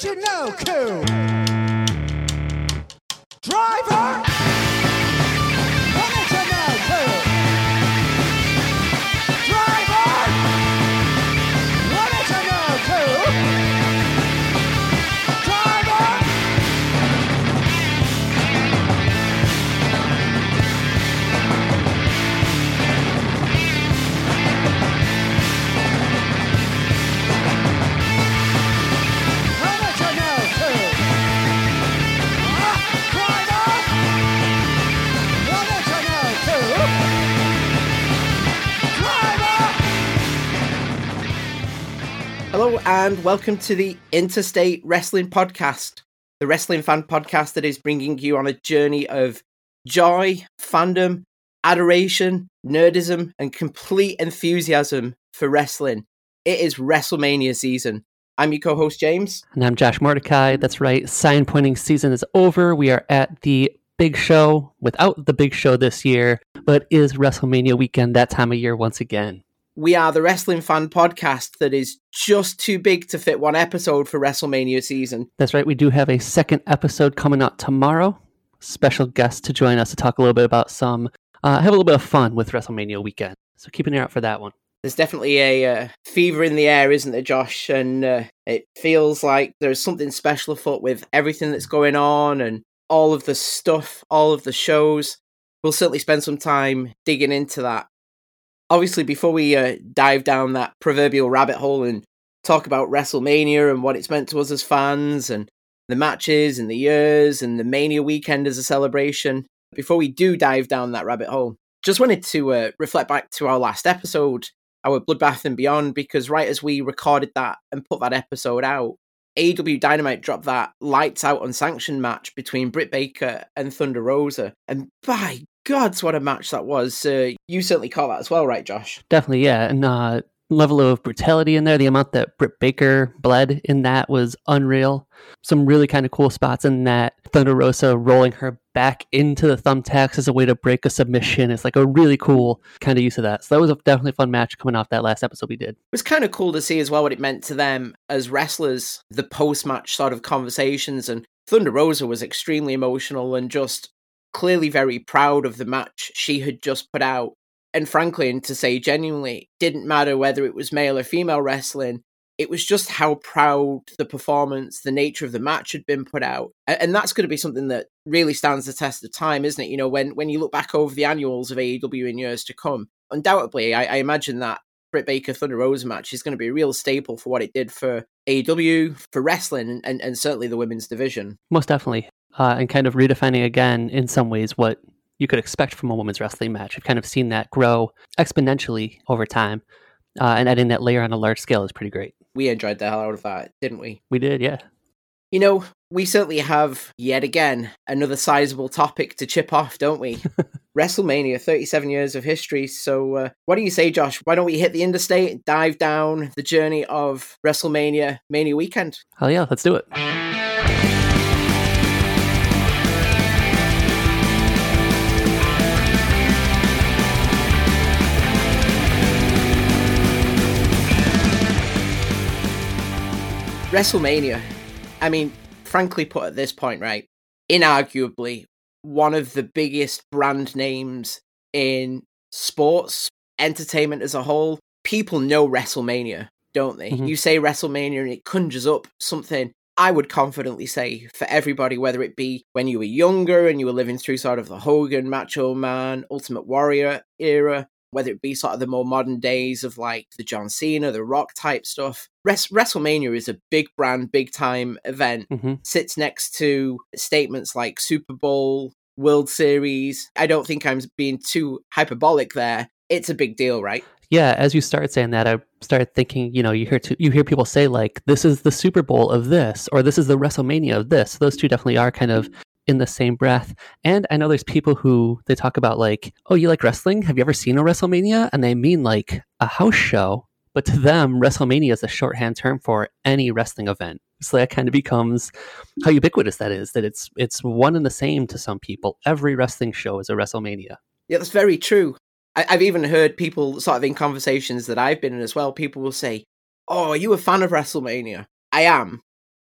Did you know, Cool? Driver! Hello and welcome to the Interstate Wrestling Podcast, the wrestling fan podcast that is bringing you on a journey of joy, fandom, adoration, nerdism, and complete enthusiasm for wrestling. It is WrestleMania season. I'm your co-host James. And I'm Josh Mordecai. That's right. Sign pointing season is over. We are at the big show without the big show this year, but is WrestleMania weekend that time of year once again. We are the wrestling fan podcast that is just too big to fit one episode for WrestleMania season. That's right. We do have a second episode coming out tomorrow. Special guest to join us to talk a little bit about some, uh, have a little bit of fun with WrestleMania weekend. So keep an ear out for that one. there's definitely a uh, fever in the air, isn't there, Josh? And uh, it feels like there's something special afoot with everything that's going on and all of the stuff, all of the shows. We'll certainly spend some time digging into that. Obviously, before we uh, dive down that proverbial rabbit hole and talk about WrestleMania and what it's meant to us as fans and the matches and the years and the Mania weekend as a celebration, before we do dive down that rabbit hole, just wanted to uh, reflect back to our last episode our Bloodbath and Beyond because right as we recorded that and put that episode out, AEW Dynamite dropped that lights out unsanctioned match between Britt Baker and Thunder Rosa. And by gods, what a match that was. Uh, you certainly caught that as well, right, Josh? Definitely, yeah. And uh, level of brutality in there, the amount that Britt Baker bled in that was unreal. Some really kind of cool spots in that. Thunder Rosa rolling her back into the thumbtacks as a way to break a submission. It's like a really cool kind of use of that. So that was a definitely fun match coming off that last episode we did. It was kind of cool to see as well what it meant to them as wrestlers, the post match sort of conversations. And Thunder Rosa was extremely emotional and just clearly very proud of the match she had just put out. And frankly, and to say genuinely, didn't matter whether it was male or female wrestling. It was just how proud the performance, the nature of the match had been put out. And that's going to be something that really stands the test of time, isn't it? You know, when, when you look back over the annuals of AEW in years to come, undoubtedly, I, I imagine that Britt Baker Thunder Rosa match is going to be a real staple for what it did for AEW, for wrestling, and, and, and certainly the women's division. Most definitely. Uh, and kind of redefining again, in some ways, what you could expect from a women's wrestling match. We've kind of seen that grow exponentially over time. Uh, and adding that layer on a large scale is pretty great. We enjoyed the hell out of that, didn't we? We did, yeah. You know, we certainly have yet again another sizable topic to chip off, don't we? WrestleMania, 37 years of history. So, uh, what do you say, Josh? Why don't we hit the interstate, dive down the journey of WrestleMania Mania weekend? Hell yeah, let's do it. WrestleMania, I mean, frankly put at this point, right? Inarguably one of the biggest brand names in sports, entertainment as a whole. People know WrestleMania, don't they? Mhm. You say WrestleMania and it conjures up something I would confidently say for everybody, whether it be when you were younger and you were living through sort of the Hogan, Macho Man, Ultimate Warrior era, whether it be sort of the more modern days of like the John Cena, the Rock type stuff. Res- WrestleMania is a big brand, big time event. hmm Sits next to statements like Super Bowl, World Series. I don't think I'm being too hyperbolic there. It's a big deal, right? Yeah, as you start saying that, I started thinking. You know, you hear to, you hear people say like, "This is the Super Bowl of this," or "This is the WrestleMania of this." Those two definitely are kind of in the same breath. And I know there's people who they talk about like, "Oh, you like wrestling? Have you ever seen a WrestleMania?" And they mean like a house show. But to them, WrestleMania is a shorthand term for any wrestling event. So that kind of becomes how ubiquitous that is. That it's it's one and the same to some people. Every wrestling show is a WrestleMania. Yeah, that's very true. I- I've even heard people sort of in conversations that I've been in as well. People will say, "Oh, are you a fan of WrestleMania?" I am,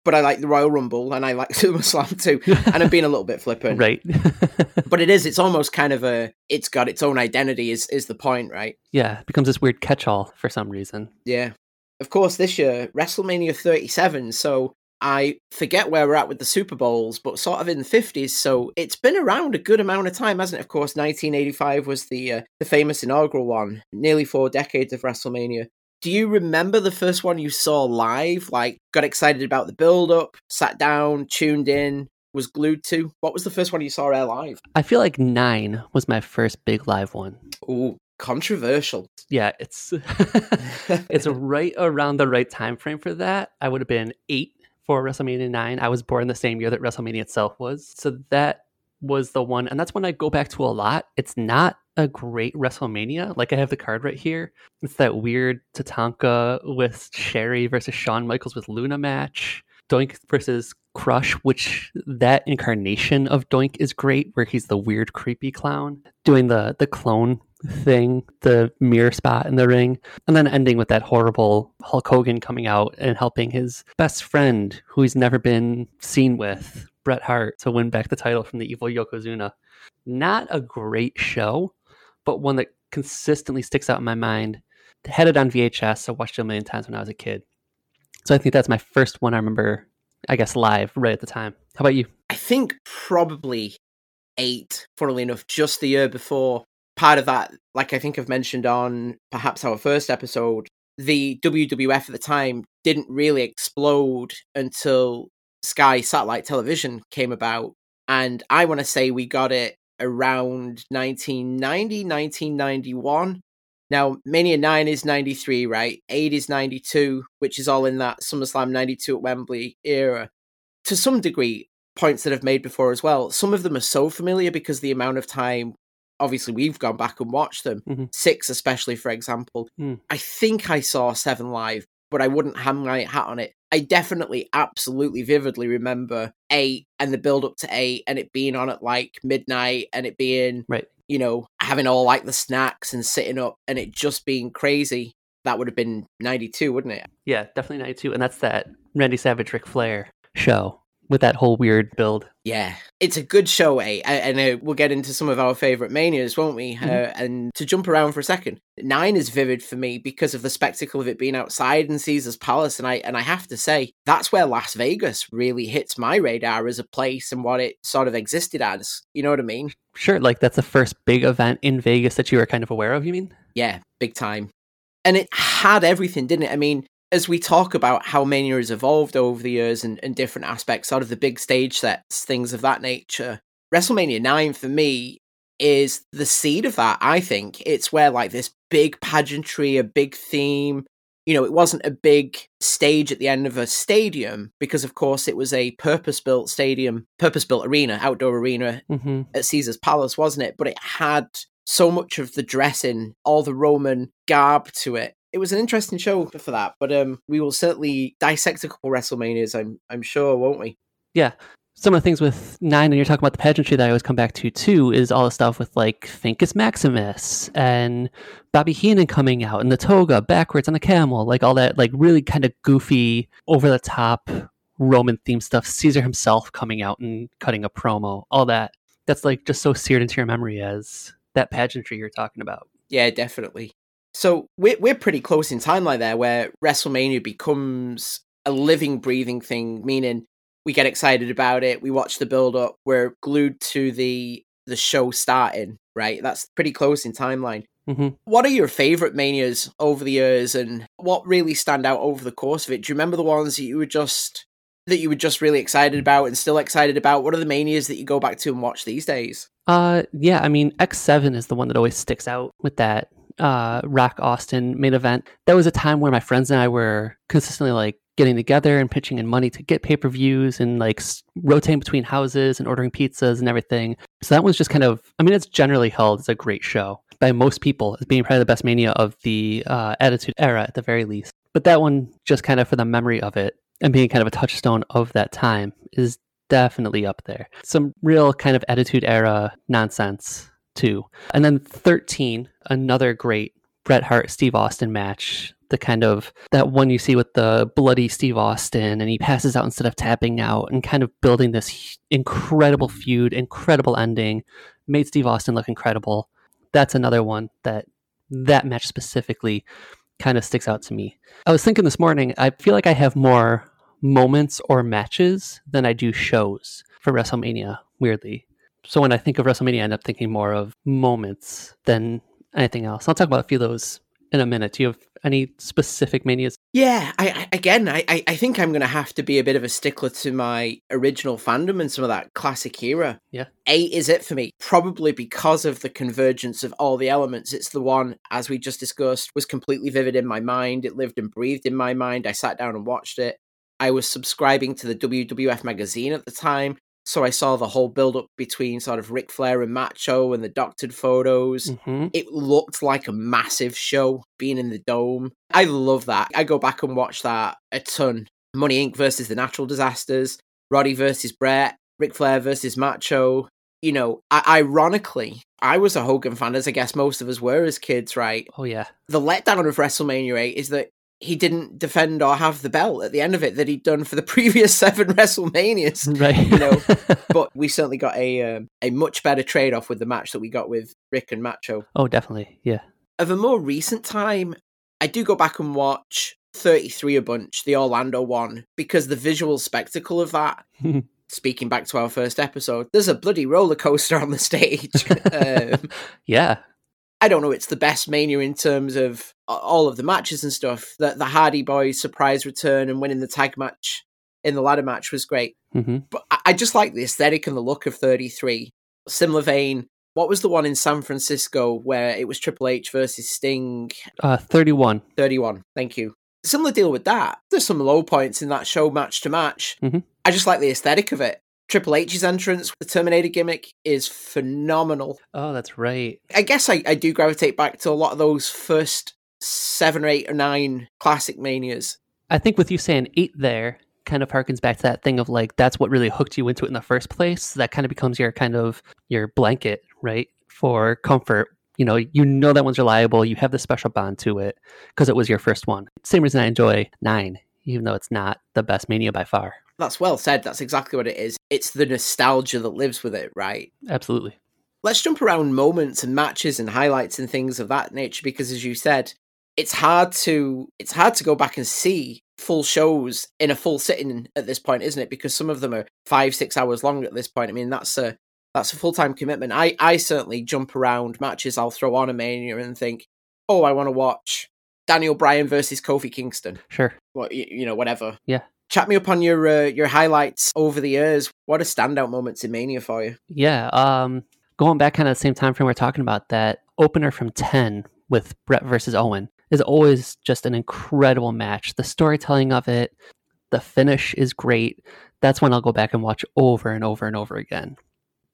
but I like the Royal Rumble and I like the SummerSlam too. And I'm being a little bit flippant, right. but it is. It's almost kind of a. It's got its own identity. Is is the point, right? yeah, it becomes this weird catch-all for some reason. Yeah. Of course, this year WrestleMania 37. So I forget where we're at with the Super Bowls, but sort of in the 50s. So it's been around a good amount of time, hasn't it? Of course, 1985 was the uh, the famous inaugural one. Nearly four decades of WrestleMania. Do you remember the first one you saw live? Like, got excited about the build up, sat down, tuned in, was glued to? What was the first one you saw air live? I feel like nine was my first big live one. Ooh, controversial. Yeah, it's it's right around the right time frame for that. I would have been eight for WrestleMania nine. I was born the same year that WrestleMania itself was, so that was the one, and that's one I go back to a lot. It's not a great WrestleMania. Like I have the card right here. It's that weird Tatanka with Sherri versus Shawn Michaels with Luna match. Doink versus Crush, which that incarnation of Doink is great, where he's the weird, creepy clown doing the the clone thing, the mirror spot in the ring, and then ending with that horrible Hulk Hogan coming out and helping his best friend, who he's never been seen with, Bret Hart, to win back the title from the evil Yokozuna. Not a great show, but one that consistently sticks out in my mind. Had it on VHS, I watched it a million times when I was a kid. So I think that's my first one I remember, I guess, live right at the time. How about you? I think probably eight, funnily enough, just the year before. Part of that, like I think I've mentioned on perhaps our first episode, the WWF at the time didn't really explode until Sky satellite television came about. And I want to say we got it around 1990, 1991. Now, Mania 9 is 93, right? 8 is 92, which is all in that SummerSlam 92 at Wembley era. To some degree, points that I've made before as well, some of them are so familiar because the amount of time, obviously, we've gone back and watched them. Mhm. Six, especially, for example. Hmm. I think I saw Seven live, but I wouldn't hang my hat on it. I definitely, absolutely, vividly remember eight and the build up to eight and it being on at like midnight and it being Right. you know, having all like the snacks and sitting up and it just being crazy. That would have been 92, wouldn't it? Yeah, definitely 92. And that's that Randy Savage Ric Flair show with that whole weird build. Yeah. It's a good show, eh? And uh, we'll get into some of our favourite manias, won't we? Uh, and to jump around for a second, nine is vivid for me because of the spectacle of it being outside in Caesar's Palace. And I, and I have to say, that's where Las Vegas really hits my radar as a place and what it sort of existed as. You know what I mean? Sure, like that's the first big event in Vegas that you were kind of aware of, you mean? Yeah, big time. And it had everything, didn't it? I mean, as we talk about how Mania has evolved over the years and, and different aspects, sort of the big stage sets, things of that nature, WrestleMania 9 for me is the seed of that, I think. It's where like this big pageantry, a big theme, you know, it wasn't a big stage at the end of a stadium because, of course, it was a purpose built stadium, purpose built arena, outdoor arena Mm-hmm. at Caesar's Palace, wasn't it? But it had so much of the dressing, all the Roman garb to it. It was an interesting show for that, but um, we will certainly dissect a couple WrestleManias. I'm I'm sure, won't we? Yeah. Some of the things with Nine, and you're talking about the pageantry that I always come back to too, is all the stuff with like Finkus Maximus and Bobby Heenan coming out in the toga backwards on a camel, like all that, like really kind of goofy, over the top Roman theme stuff. Caesar himself coming out and cutting a promo, all that. That's like just so seared into your memory as that pageantry you're talking about. Yeah, definitely. So we're we're pretty close in timeline there, where WrestleMania becomes a living, breathing thing. Meaning, we get excited about it, we watch the build up, we're glued to the the show starting. Right, that's pretty close in timeline. hmm What are your favorite manias over the years, and what really stand out over the course of it? Do you remember the ones that you were just that you were just really excited about and still excited about? What are the manias that you go back to and watch these days? Uh, yeah, I mean, X7 is the one that always sticks out with that uh, Rock Austin main event. That was a time where my friends and I were consistently like getting together and pitching in money to get pay per views and like rotating between houses and ordering pizzas and everything. So that was just kind of, I mean, it's generally held as a great show by most people as being probably the best mania of the uh, Attitude Era at the very least. But that one, just kind of for the memory of it and being kind of a touchstone of that time, is definitely up there. Some real kind of attitude era nonsense And then 13, another great Bret Hart Steve Austin match. The kind of that one you see with the bloody Steve Austin, and he passes out instead of tapping out, and kind of building this incredible feud, incredible ending, made Steve Austin look incredible. That's another one that that match specifically kind of sticks out to me. I was thinking this morning, I feel like I have more moments or matches than I do shows for WrestleMania, weirdly. So when I think of WrestleMania, I end up thinking more of moments than anything else. I'll talk about a few of those in a minute. Do you have any specific manias? Yeah, I, I again, I, I think I'm going to have to be a bit of a stickler to my original fandom and some of that classic era. Yeah. Eight is it for me, probably because of the convergence of all the elements. It's the one, as we just discussed, was completely vivid in my mind. It lived and breathed in my mind. I sat down and watched it. I was subscribing to the WWF magazine at the time, so I saw the whole build up between sort of Ric Flair and Macho and the doctored photos. Mm-hmm. It looked like a massive show being in the dome. I love that. I go back and watch that a ton. Money Inc. versus the Natural Disasters, Roddy versus Bret, Ric Flair versus Macho. You know, I- ironically, I was a Hogan fan, as I guess most of us were as kids, right? Oh yeah, The letdown of WrestleMania 8 is that he didn't defend or have the belt at the end of it that he'd done for the previous seven WrestleManias right. you know, but we certainly got a um, a much better trade off with the match that we got with Ric and Macho. oh, definitely. Yeah. Of a more recent time, I do go back and watch 33 a bunch, the Orlando one, because the visual spectacle of that. Speaking back to our first episode, there's a bloody roller coaster on the stage. um, yeah. I don't know, it's the best Mania in terms of all of the matches and stuff. The, the Hardy Boys surprise return and winning the tag match in the ladder match was great. hmm but I, just like the aesthetic and the look of 33. Similar vein. What was the one in San Francisco where it was Triple H versus Sting? Uh, Thirty-one. 31. Thank you. Similar deal with that. There's some low points in that show match to match. Mhm. I just like the aesthetic of it. Triple H's entrance, the Terminator gimmick is phenomenal. Oh, that's right. I guess I, I do gravitate back to a lot of those first seven or eight or nine classic manias. I think with you saying eight there kind of harkens back to that thing of like that's what really hooked you into it in the first place. So That kind of becomes your kind of your blanket, right? For comfort. You know, you know that one's reliable. You have the special bond to it because it was your first one. Same reason I enjoy nine, even though it's not the best mania by far. That's well said. That's exactly what it is. It's the nostalgia that lives with it, right? Absolutely. let's jump around moments and matches and highlights and things of that nature because as you said it's hard to it's hard to go back and see full shows in a full sitting at this point isn't it because some of them are five six hours long at this point i mean that's a that's a full-time commitment i i certainly jump around matches i'll throw on a mania and think oh i want to watch daniel bryan versus kofi kingston Sure. what you, you know whatever Yeah. Chat me up on your uh, your highlights over the years what are standout moments in mania for you Yeah. Um, going back kind of the same time frame we're talking about, that opener from 10 with Bret versus Owen is always just an incredible match. The storytelling of it, the finish is great. That's when I'll go back and watch over and over and over again.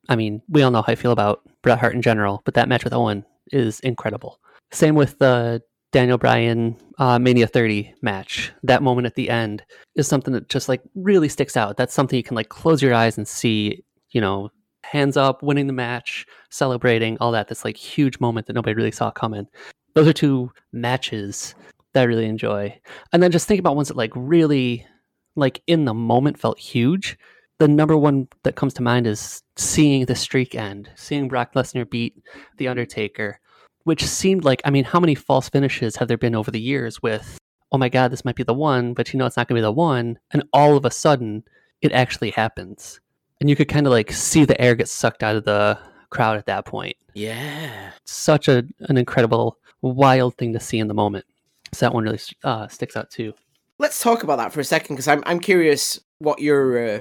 I mean, we all know how I feel about Bret Hart in general, but that match with Owen is incredible. Same with the Daniel Bryan uh, Mania 30 match. That moment at the end is something that just like really sticks out. That's something you can like close your eyes and see, you know, hands up, winning the match, celebrating, all that. That's like huge moment that nobody really saw coming. Those are two matches that I really enjoy. And then just think about ones that like really, like in the moment felt huge. The number one that comes to mind is seeing the streak end, seeing Brock Lesnar beat The Undertaker, which seemed like, I mean, how many false finishes have there been over the years with, oh my God, this might be the one, but you know it's not going to be the one. And all of a sudden, it actually happens. And you could kind of like see the air get sucked out of the crowd at that point. yeah Such a, an incredible, wild thing to see in the moment. So that one really uh, sticks out too. let's talk about that for a second because I'm I'm curious what your uh,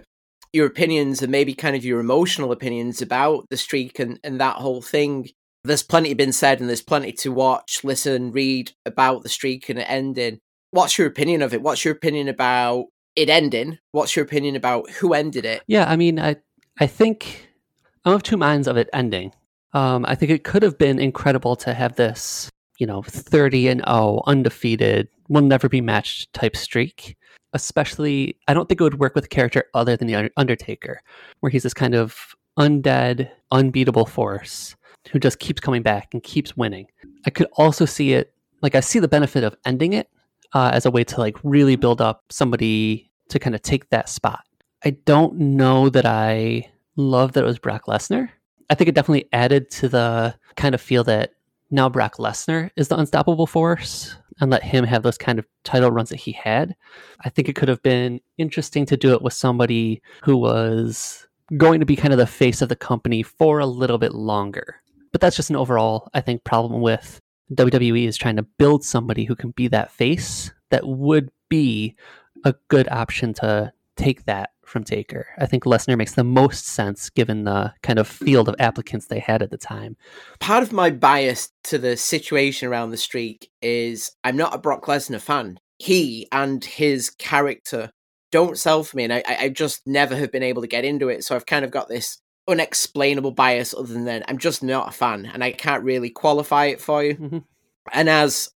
your opinions and maybe kind of your emotional opinions about the streak and and that whole thing. There's plenty been said and there's plenty to watch, listen, read about the streak and it ending. What's your opinion of it? What's your opinion about it ending? What's your opinion about who ended it? Yeah, I mean, I I think I'm of two minds of it ending. Um, I think it could have been incredible to have this, you know, 30 and 0, undefeated, will never be matched type streak. Especially, I don't think it would work with a character other than the Undertaker, where he's this kind of undead, unbeatable force who just keeps coming back and keeps winning. I could also see it like I see the benefit of ending it uh, as a way to like really build up somebody to kind of take that spot. I don't know that I love that it was Brock Lesnar. I think it definitely added to the kind of feel that now Brock Lesnar is the unstoppable force and let him have those kind of title runs that he had. I think it could have been interesting to do it with somebody who was going to be kind of the face of the company for a little bit longer. But that's just an overall, I think, problem with WWE is trying to build somebody who can be that face that would be a good option to take that from Taker. I think Lesnar makes the most sense given the kind of field of applicants they had at the time. Part of my bias to the situation around the streak is I'm not a Brock Lesnar fan. He and his character don't sell for me, and I, I just never have been able to get into it. So I've kind of got this unexplainable bias other than that I'm just not a fan and I can't really qualify it for you. Mhm. And as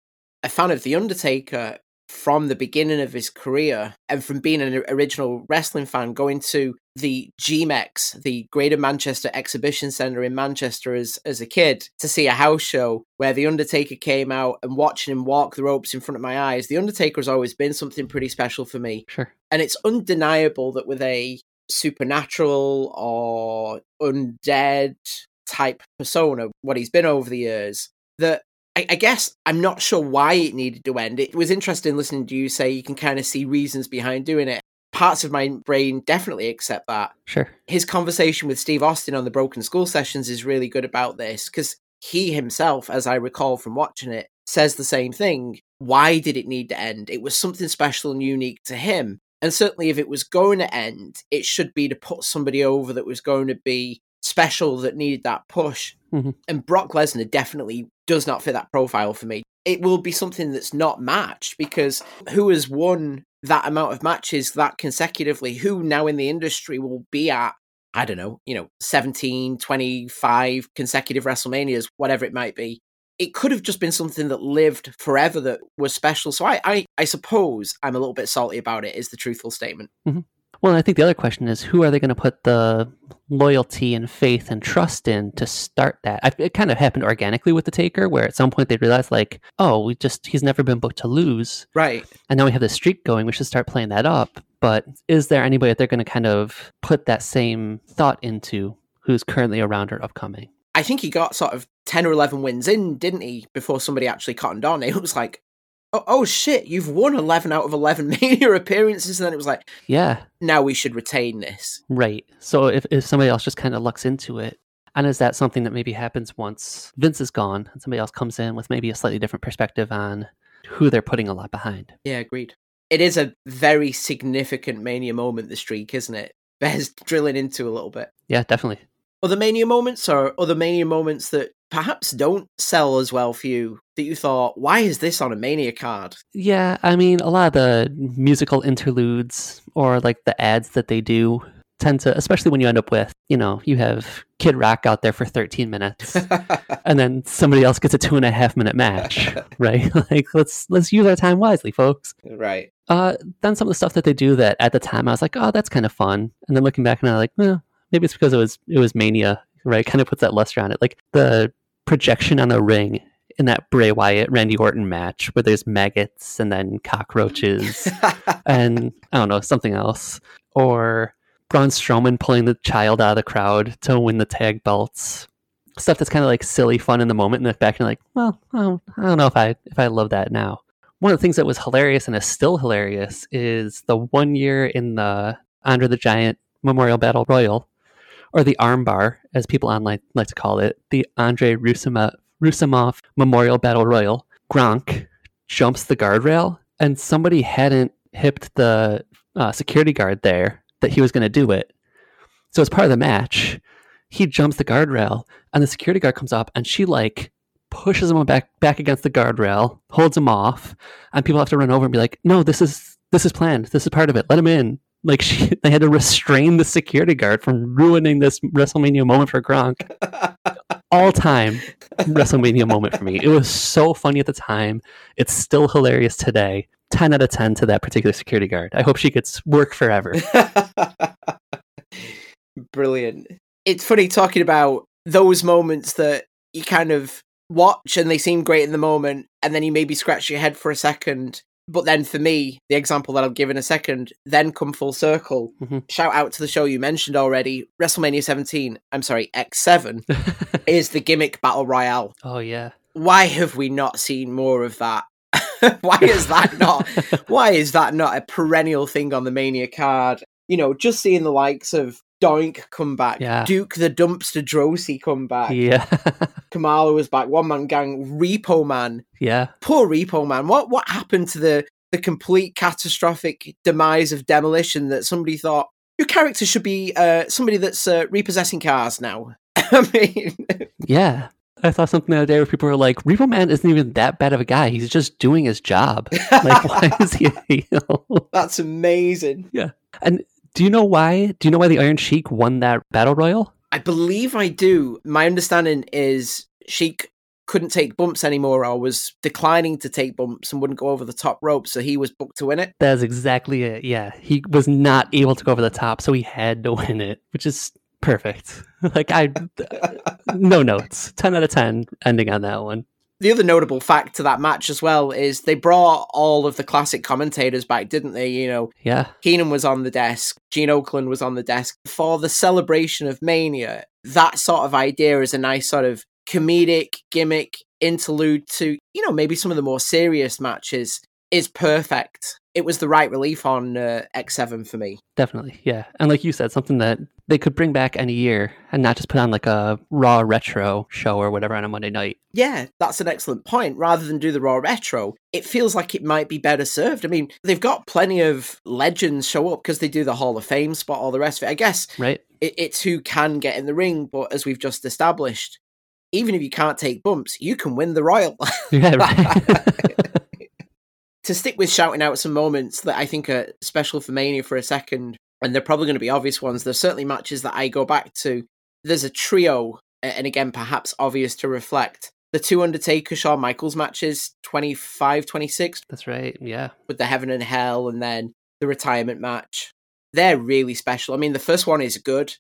a fan of The Undertaker from the beginning of his career and from being an original wrestling fan going to the GMEX, the Greater Manchester Exhibition Centre in Manchester as, as a kid to see a house show where The Undertaker came out and watching him walk the ropes in front of my eyes. The Undertaker has always been something pretty special for me. Sure. And it's undeniable that with a supernatural or undead type persona, what he's been over the years, that I, I guess I'm not sure why it needed to end. It was interesting listening to you say you can kind of see reasons behind doing it. Parts of my brain definitely accept that. Sure. His conversation with Steve Austin on the Broken Skull sessions is really good about this because he himself, as I recall from watching it, says the same thing. Why did it need to end? It was something special and unique to him. And certainly, if it was going to end, it should be to put somebody over that was going to be special that needed that push. Mhm. And Brock Lesnar definitely does not fit that profile for me. It will be something that's not matched because who has won that amount of matches that consecutively? Who now in the industry will be at, I don't know, you know, 17, 25 consecutive WrestleManias, whatever it might be? It could have just been something that lived forever that was special. So I, I, I suppose I'm a little bit salty about it, is the truthful statement. Mm-hmm. Well, I think the other question is who are they going to put the loyalty and faith and trust in to start that? I, it kind of happened organically with the Taker, where at some point they realized, like, oh, we just he's never been booked to lose, Right. and now we have this streak going. We should start playing that up. But is there anybody that they're going to kind of put that same thought into who's currently around or upcoming? I think he got sort of 10 or 11 wins in, didn't he, before somebody actually cottoned on. It was like, oh, oh shit, you've won 11 out of 11 Mania appearances. And then it was like, Yeah, now we should retain this. Right. So if, if somebody else just kind of lucks into it, and is that something that maybe happens once Vince is gone and somebody else comes in with maybe a slightly different perspective on who they're putting a lot behind? Yeah, agreed. It is a very significant Mania moment, the streak, isn't it? Bears drilling into a little bit. Yeah, definitely. Other Mania moments or other Mania moments that perhaps don't sell as well for you that you thought, why is this on a Mania card? Yeah, I mean, a lot of the musical interludes or like the ads that they do tend to, especially when you end up with, you know, you have Kid Rock out there for 13 minutes. and then somebody else gets a two and a half minute match, right? like let's let's use our time wisely, folks. right. Uh, then some of the stuff that they do that at the time I was like, oh, that's kind of fun. And then looking back and I'm like, well, maybe it's because it was it was Mania, right? Kind of puts that luster on it. Like the projection on the ring in that Bray Wyatt Randy Orton match where there's maggots and then cockroaches and I don't know something else, or Braun Strowman pulling the child out of the crowd to win the tag belts. Stuff that's kind of like silly fun in the moment, and then back and like, well, I don't, I don't know if I if I love that now one of the things that was hilarious and is still hilarious is the one year in the Andre the Giant Memorial Battle Royal, or the armbar, as people online like to call it, the Andre Roussimoff, Roussimoff Memorial Battle Royal. Gronk jumps the guardrail, and somebody hadn't hipped the uh, security guard there that he was going to do it. So as part of the match, he jumps the guardrail, and the security guard comes up, and she like pushes him back back against the guardrail, holds him off, and people have to run over and be like, "No, this is this is planned. This is part of it. Let him in." Like she, they had to restrain the security guard from ruining this WrestleMania moment for Gronk. All time WrestleMania moment for me. It was so funny at the time. It's still hilarious today. Ten out of ten to that particular security guard. I hope she gets work forever. Brilliant. It's funny talking about those moments that you kind of watch and they seem great in the moment, and then you maybe scratch your head for a second. But then for me, the example that I'll give in a second, then come full circle. Mhm. Shout out to the show you mentioned already. WrestleMania 17, I'm sorry, X7 is the gimmick battle royale. oh yeah. Why have we not seen more of that? why is that not why is that not a perennial thing on the Mania card? You know, just seeing the likes of Doink come back, Yeah. Duke the Dumpster Droese come back, Yeah. Kamala was back, One Man Gang, Repo Man. yeah. Poor Repo Man. What what happened to the the complete catastrophic demise of demolition that somebody thought your character should be uh, somebody that's uh, repossessing cars now? I mean, Yeah. I saw something the other day where people were like, Repo Man isn't even that bad of a guy. He's just doing his job. Like, why is he a heel? that's amazing. Yeah. And do you know why? Do you know why the Iron Sheik won that battle royal? I believe I do. My understanding is Sheik couldn't take bumps anymore or was declining to take bumps and wouldn't go over the top rope, so he was booked to win it. That is exactly it. Yeah. He was not able to go over the top, so he had to win it, which is perfect. Like, I, no notes. 10 out of 10 ending on that one. The other notable fact to that match as well is they brought all of the classic commentators back, didn't they? You know, Yeah. Heenan was on the desk, Gene Okerlund was on the desk for the celebration of Mania. That sort of idea is a nice sort of comedic gimmick interlude to, you know, maybe some of the more serious matches is perfect. It was the right relief on uh, X7 for me. Definitely, yeah. And like you said, something that they could bring back any year and not just put on like a Raw retro show or whatever on a Monday night. Yeah, that's an excellent point. Rather than do the Raw Retro, it feels like it might be better served. I mean, they've got plenty of legends show up because they do the Hall of Fame spot, all the rest of it. I guess Right? it, it's who can get in the ring, but as we've just established, even if you can't take bumps, you can win the Royal. Yeah, right. to stick with shouting out some moments that I think are special for Mania for a second, and they're probably going to be obvious ones. There's certainly matches that I go back to. There's a trio, and again, perhaps obvious to reflect. The two Undertaker Shawn Michaels matches, 25 26, That's right. Yeah. with the Heaven and Hell, and then the retirement match. They're really special. I mean, the first one is good,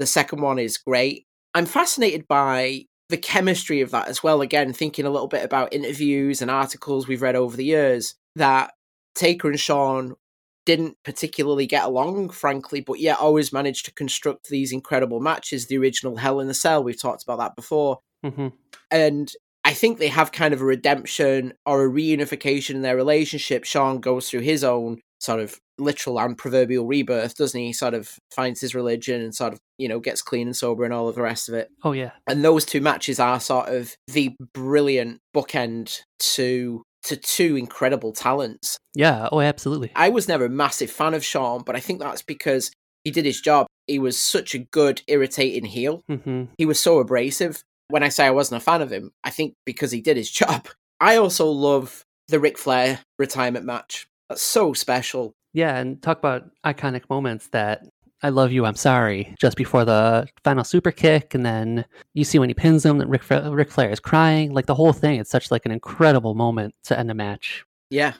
the second one is great. I'm fascinated by the chemistry of that as well. Again, thinking a little bit about interviews and articles we've read over the years that Taker and Shawn didn't particularly get along, frankly, but yet always managed to construct these incredible matches. The original Hell in a Cell, we've talked about that before hmm and I think they have kind of a redemption or a reunification in their relationship. Shawn goes through his own sort of literal and proverbial rebirth, doesn't he? Sort of finds his religion and sort of, you know, gets clean and sober and all of the rest of it. Oh, yeah. And those two matches are sort of the brilliant bookend to to two incredible talents. Yeah. Oh, absolutely. I was never a massive fan of Shawn, but I think that's because he did his job. He was such a good, irritating heel hmm he was so abrasive. When I say I wasn't a fan of him, I think because he did his job. I also love the Ric Flair retirement match. That's so special. Yeah. And talk about iconic moments that I love you, I'm sorry, just before the final super kick. And then you see when he pins him that Ric, Fla- Ric Flair is crying. Like the whole thing, it's such like an incredible moment to end a match. Yeah.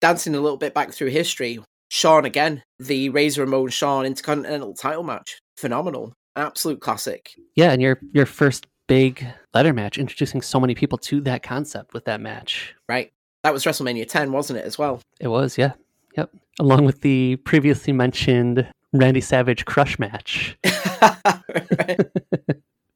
Dancing a little bit back through history, Shawn again, the Razor Ramon Shawn Intercontinental title match. Phenomenal. Absolute classic. Yeah. And your, your first big ladder match, introducing so many people to that concept with that match. Right. That was WrestleMania 10, wasn't it, as well? It was, yeah. Yep. Along with the previously mentioned Randy Savage crush match.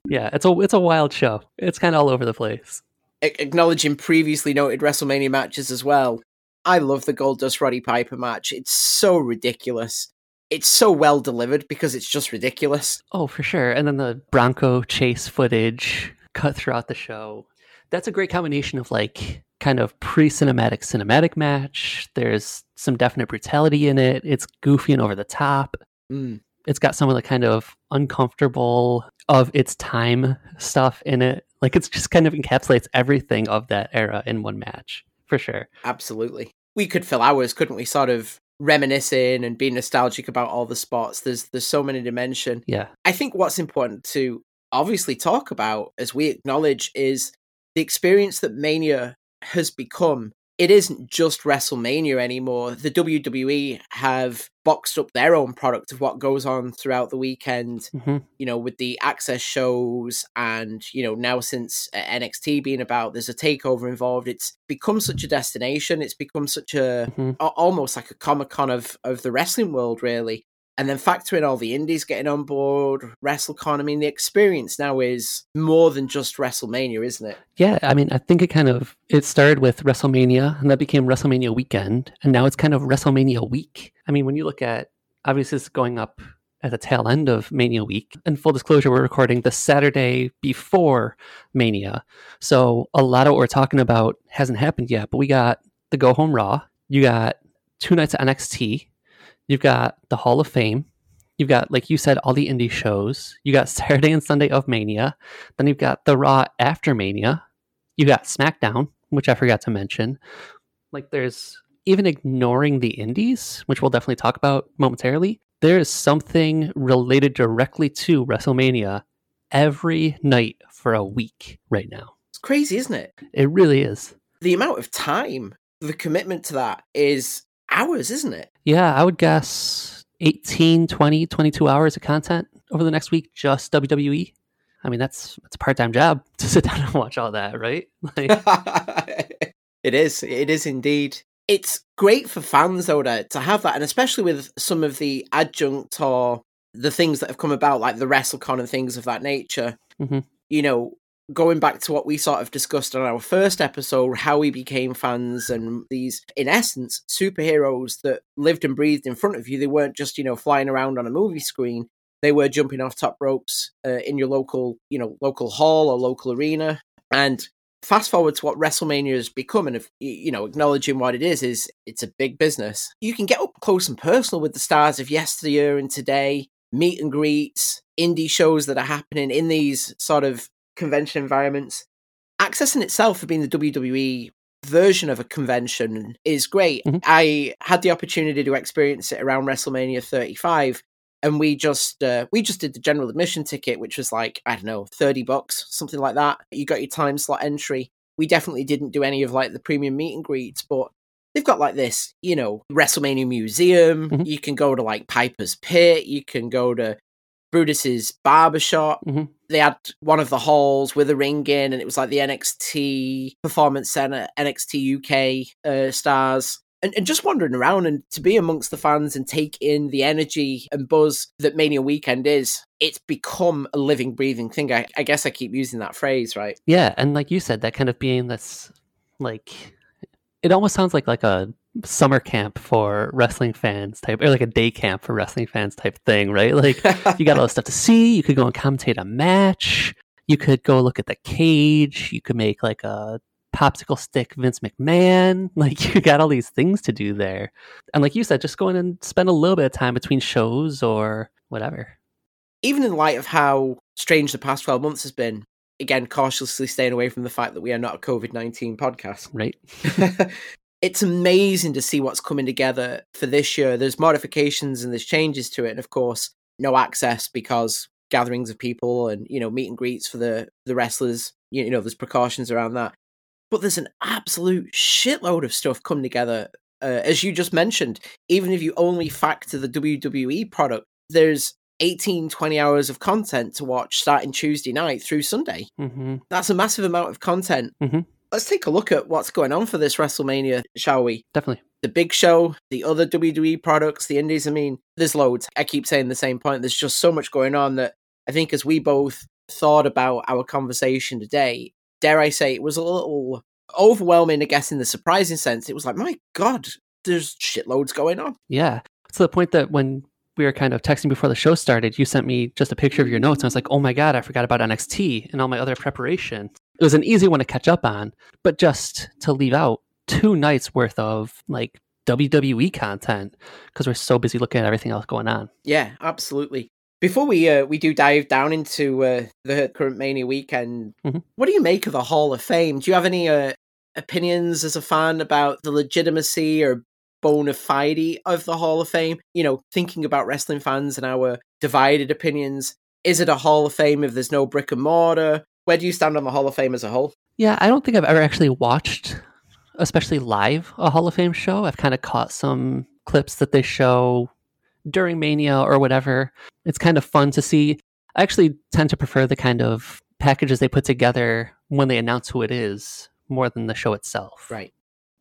Yeah, it's a it's a wild show. It's kind of all over the place. A- Acknowledging previously noted WrestleMania matches as well. I love the Goldust Roddy Piper match. It's so ridiculous. It's so well delivered because it's just ridiculous. Oh, for sure. And then the Bronco chase footage cut throughout the show. That's a great combination of like kind of pre-cinematic cinematic match. There's some definite brutality in it. It's goofy and over the top. Mm. It's got some of the kind of uncomfortable of its time stuff in it. Like it's just kind of encapsulates everything of that era in one match. For sure. Absolutely. We could fill hours, couldn't we? Sort of reminiscing and being nostalgic about all the spots. There's there's so many dimension. Yeah. I think what's important to obviously talk about as we acknowledge is the experience that Mania has become it isn't just WrestleMania anymore. The WWE have boxed up their own product of what goes on throughout the weekend, hmm you know, with the access shows and, you know, now since uh, NXT being about, there's a takeover involved. It's become such a destination. It's become such a, hmm a- almost like a Comic Con of, of the wrestling world, really. And then factor in all the indies getting on board, WrestleCon. I mean, the experience now is more than just WrestleMania, isn't it? Yeah, I mean, I think it kind of it started with WrestleMania, and that became WrestleMania weekend, and now it's kind of WrestleMania week. I mean, when you look at obviously it's going up at the tail end of Mania week. And full disclosure, we're recording the Saturday before Mania, so a lot of what we're talking about hasn't happened yet. But we got the Go Home Raw, you got two nights of NXT, you've got the Hall of Fame. You've got, like you said, all the indie shows. You got Saturday and Sunday of Mania. Then you've got the Raw after Mania. You got SmackDown, which I forgot to mention. Like there's even ignoring the indies, which we'll definitely talk about momentarily. There is something related directly to WrestleMania every night for a week right now. It's crazy, isn't it? It really is. The amount of time, the commitment to that is hours, isn't it? Yeah, I would guess 18, 20, 22 hours of content over the next week, just WWE. I mean, that's that's a part time job to sit down and watch all that, right? Like, it is. It is indeed. It's great for fans though to, to have that, and especially with some of the adjunct or the things that have come about, like the WrestleCon and things of that nature. Mhm. You know, going back to what we sort of discussed on our first episode, how we became fans and these, in essence, superheroes that lived and breathed in front of you. They weren't just you know flying around on a movie screen. They were jumping off top ropes uh, in your local, you know, local hall or local arena. And fast forward to what WrestleMania has become, and if you know, acknowledging what it is, is it's a big business. You can get up close and personal with the stars of yesteryear and today, meet and greets, indie shows that are happening in these sort of convention environments. Access in itself for being the WWE version of a convention is great. Mhm. I had the opportunity to experience it around WrestleMania 35 and we just uh, we just did the general admission ticket which was like i don't know 30 bucks something like that you got your time slot entry we definitely didn't do any of like the premium meet and greets but they've got like this you know wrestlemania museum Mhm. you can go to like piper's pit you can go to brutus's barbershop Mhm. they had one of the halls with a ring in and it was like the nxt performance center nxt uk uh, stars and, and just wandering around and to be amongst the fans and take in the energy and buzz that Mania Weekend is, it's become a living, breathing thing. I, I guess I keep using that phrase, right? yeah, and like you said, that kind of being this, like, it almost sounds like like a summer camp for wrestling fans type, or like a day camp for wrestling fans type thing, right? Like, you got all this stuff to see. You could go and commentate a match. You could go look at the cage. You could make like a popsicle stick Vince McMahon. Like you got all these things to do there. And like you said, just go in and spend a little bit of time between shows or whatever. Even in light of how strange the past 12 months has been, again, cautiously staying away from the fact that we are not a COVID 19 podcast. Right. it's amazing to see what's coming together for this year. There's modifications and there's changes to it, and of course, no access because gatherings of people and you know meet and greets for the the wrestlers. You, you know, there's precautions around that, but there's an absolute shitload of stuff coming together. Uh, as you just mentioned, even if you only factor the WWE product, there's 18, 20 hours of content to watch starting Tuesday night through Sunday. hmm That's a massive amount of content. Mhm. Let's take a look at what's going on for this WrestleMania, shall we? Definitely. The big show, the other WWE products, the indies. I mean, there's loads. I keep saying the same point. There's just so much going on that I think as we both thought about our conversation today, dare I say, it was a little overwhelming, I guess, in the surprising sense. It was like, my God, there's shitloads going on. Yeah. To the point that when we were kind of texting before the show started, you sent me just a picture of your notes. And I was like, oh my God, I forgot about NXT and all my other preparation. It was an easy one to catch up on, but just to leave out two nights worth of like WWE content because we're so busy looking at everything else going on. Yeah, absolutely. Before we uh, we do dive down into uh, the current Mania weekend, Mhm. what do you make of the Hall of Fame? Do you have any uh, opinions as a fan about the legitimacy or bona fide of the Hall of Fame? You know, thinking about wrestling fans and our divided opinions, is it a Hall of Fame if there's no brick and mortar? Where do you stand on the Hall of Fame as a whole? Yeah, I don't think I've ever actually watched especially live, a Hall of Fame show. I've kind of caught some clips that they show during Mania or whatever. It's kind of fun to see. I actually tend to prefer the kind of packages they put together when they announce who it is more than the show itself. Right.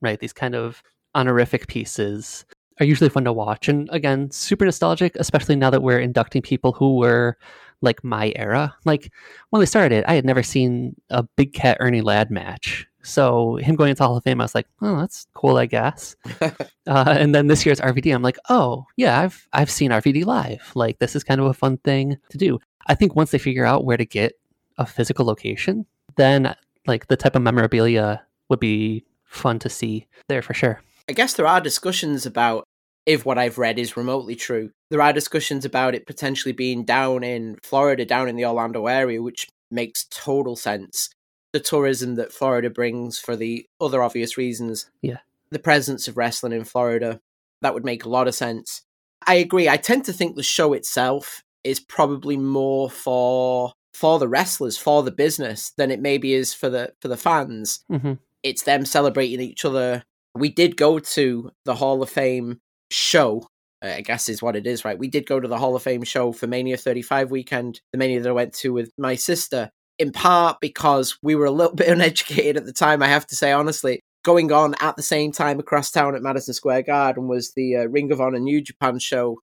Right. These kind of honorific pieces are usually fun to watch. And again, super nostalgic, especially now that we're inducting people who were like my era. Like when they started, it, I had never seen a Big Cat Ernie Ladd match. So him going into Hall of Fame, I was like, oh, that's cool, I guess. uh, and then this year's RVD, I'm like, oh yeah, I've I've seen RVD live. Like this is kind of a fun thing to do. I think once they figure out where to get a physical location, then like the type of memorabilia would be fun to see there for sure. I guess there are discussions about if what I've read is remotely true. There are discussions about it potentially being down in Florida, down in the Orlando area, which makes total sense. The tourism that Florida brings for the other obvious reasons. Yeah. The presence of wrestling in Florida, that would make a lot of sense. I agree. I tend to think the show itself is probably more for for the wrestlers, for the business, than it maybe is for the for the fans. Mm-hmm. It's them celebrating each other. We did go to the Hall of Fame show, I guess is what it is, right? We did go to the Hall of Fame show for Mania 35 weekend, the Mania that I went to with my sister, in part because we were a little bit uneducated at the time, I have to say honestly. Going on at the same time across town at Madison Square Garden was the uh, Ring of Honor New Japan show.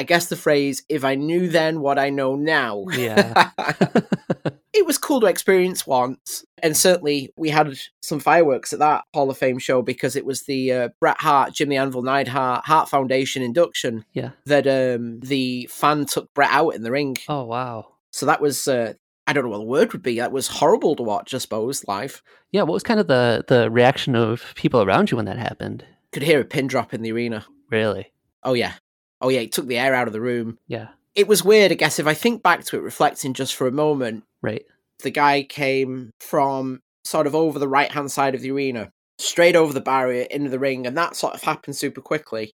I guess the phrase, if I knew then what I know now. Yeah. it was cool to experience once. And certainly we had some fireworks at that Hall of Fame show because it was the uh, Bret Hart, Jim the Anvil Neidhart Hart Foundation induction yeah. that um, the fan took Bret out in the ring. Oh wow. So that was, uh, I don't know what the word would be. That was horrible to watch, I suppose, live. Yeah. What was kind of the the reaction of people around you when that happened? Could hear a pin drop in the arena. Really? Oh, yeah. Oh, yeah. It took the air out of the room. Yeah. It was weird, I guess, if I think back to it, reflecting just for a moment. Right. The guy came from sort of over the right hand side of the arena, straight over the barrier into the ring, and that sort of happened super quickly.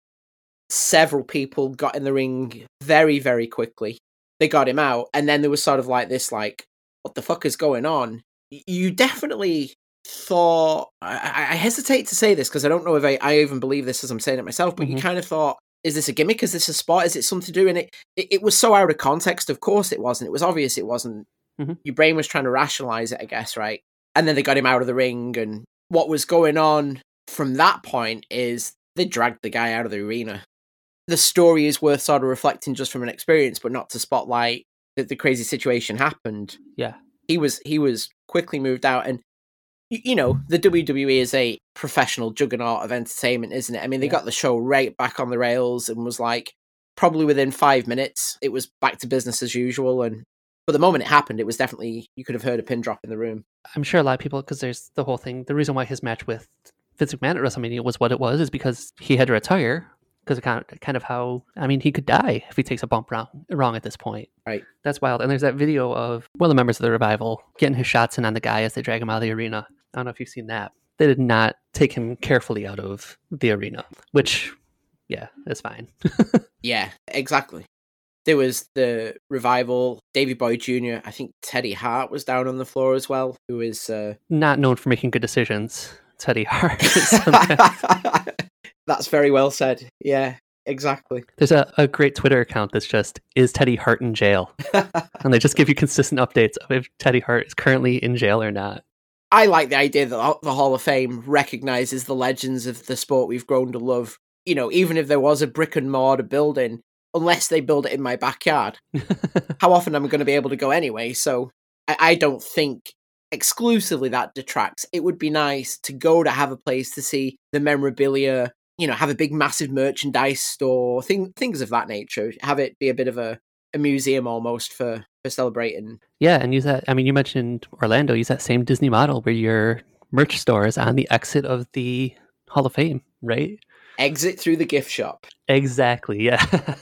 Several people got in the ring very, very quickly. They got him out, and then there was sort of like this, like, what the fuck is going on? You definitely thought. I, I hesitate to say this because I don't know if I, I even believe this as I'm saying it myself, but Mhm. you kind of thought, is this a gimmick? Is this a spot? Is it something to do? And it, it, it was so out of context. Of course, it wasn't. It was obvious it wasn't. Mhm. Your brain was trying to rationalize it, I guess, right? And then they got him out of the ring. And what was going on from that point is they dragged the guy out of the arena. The story is worth sort of reflecting just from an experience, but not to spotlight that the crazy situation happened. Yeah. He was he was quickly moved out, and you know the WWE is a professional juggernaut of entertainment, isn't it? I mean, they Yeah. got the show right back on the rails and was like probably within five minutes it was back to business as usual. And but the moment it happened, it was definitely you could have heard a pin drop in the room. I'm sure a lot of people, because there's the whole thing. The reason why his match with Vince McMahon at WrestleMania was what it was is because he had to retire because of kind of, kind of how I mean he could die if he takes a bump wrong, wrong at this point. Right. That's wild. And there's that video of one of the members of the revival getting his shots in on the guy as they drag him out of the arena. I don't know if you've seen that. They did not take him carefully out of the arena, which yeah, is fine. Yeah, exactly. There was the revival, Davy Boy Jr. I think Teddy Hart was down on the floor as well, who is uh, not known for making good decisions. Teddy Hart. That's very well said. Yeah, exactly. There's a, a great Twitter account that's just is Teddy Hart in jail, and they just give you consistent updates of if Teddy Hart is currently in jail or not. I like the idea that the Hall of Fame recognizes the legends of the sport we've grown to love. You know, even if there was a brick and mortar building, unless they build it in my backyard, how often am I going to be able to go anyway? So I, I don't think exclusively that detracts. It would be nice to go to have a place to see the memorabilia, you know, have a big massive merchandise store, thing, things of that nature. Have it be a bit of a, a museum almost for, for celebrating. yeah, and use that. I mean, you mentioned Orlando. Use that same Disney model where your merch store is on the exit of the Hall of Fame, right? Exit through the gift shop. Exactly. Yeah.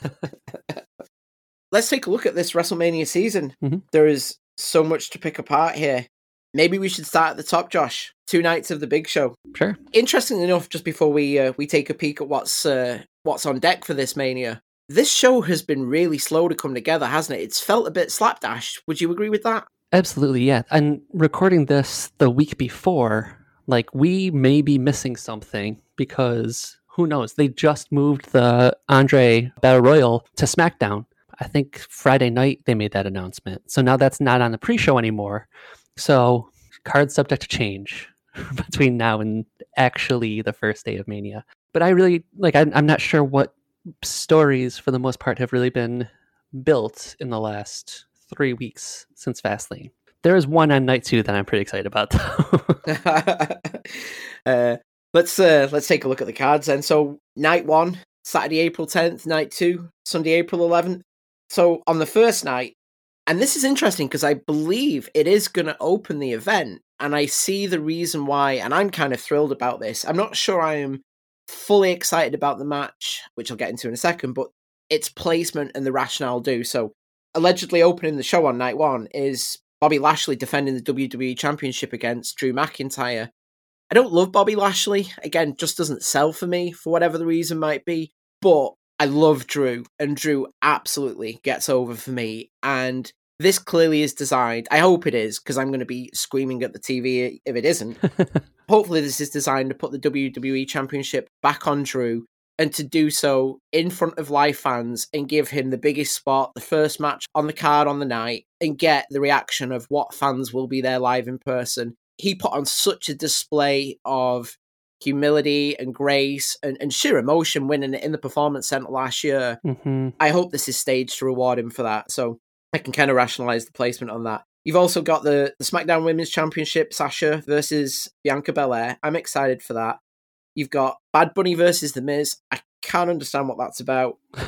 let's take a look at this WrestleMania season. Mhm. There is so much to pick apart here. Maybe we should start at the top, Josh. Two nights of the big show. sure. Interestingly enough, just before we uh, we take a peek at what's uh, what's on deck for this Mania, this show has been really slow to come together, hasn't it? It's felt a bit slapdash. Would you agree with that? Absolutely, yeah. And recording this the week before Like we may be missing something because who knows? They just moved the Andre Battle Royal to SmackDown. I think Friday night they made that announcement. So now that's not on the pre-show anymore. So cards subject to change between now and actually the first day of Mania. But I really like. I'm not sure what stories, for the most part, have really been built in the last three weeks since Fastlane. There is one on night two that I'm pretty excited about, uh, let's uh, let's take a look at the cards then. So night one, Saturday, April tenth. Night two, Sunday, April eleventh. So on the first night, and this is interesting because I believe it is going to open the event, and I see the reason why, and I'm kind of thrilled about this. I'm not sure I am fully excited about the match, which I'll get into in a second, but its placement and the rationale do. So, allegedly opening the show on night one is Bobby Lashley defending the WWE Championship against Drew McIntyre. I don't love Bobby Lashley. Again, just doesn't sell for me for whatever the reason might be. But I love Drew, and Drew absolutely gets over for me. And this clearly is designed. I hope it is, because I'm going to be screaming at the TV if it isn't. Hopefully, this is designed to put the WWE Championship back on Drew and to do so in front of live fans and give him the biggest spot, the first match on the card on the night, and get the reaction of what fans will be there live in person. He put on such a display of humility and grace and, and sheer emotion winning it in the performance center last year. hmm I hope this is staged to reward him for that. So I can kind of rationalize the placement on that. You've also got the, the SmackDown Women's Championship, Sasha versus Bianca Belair. I'm excited for that. You've got Bad Bunny versus The Miz. I can't understand what that's about.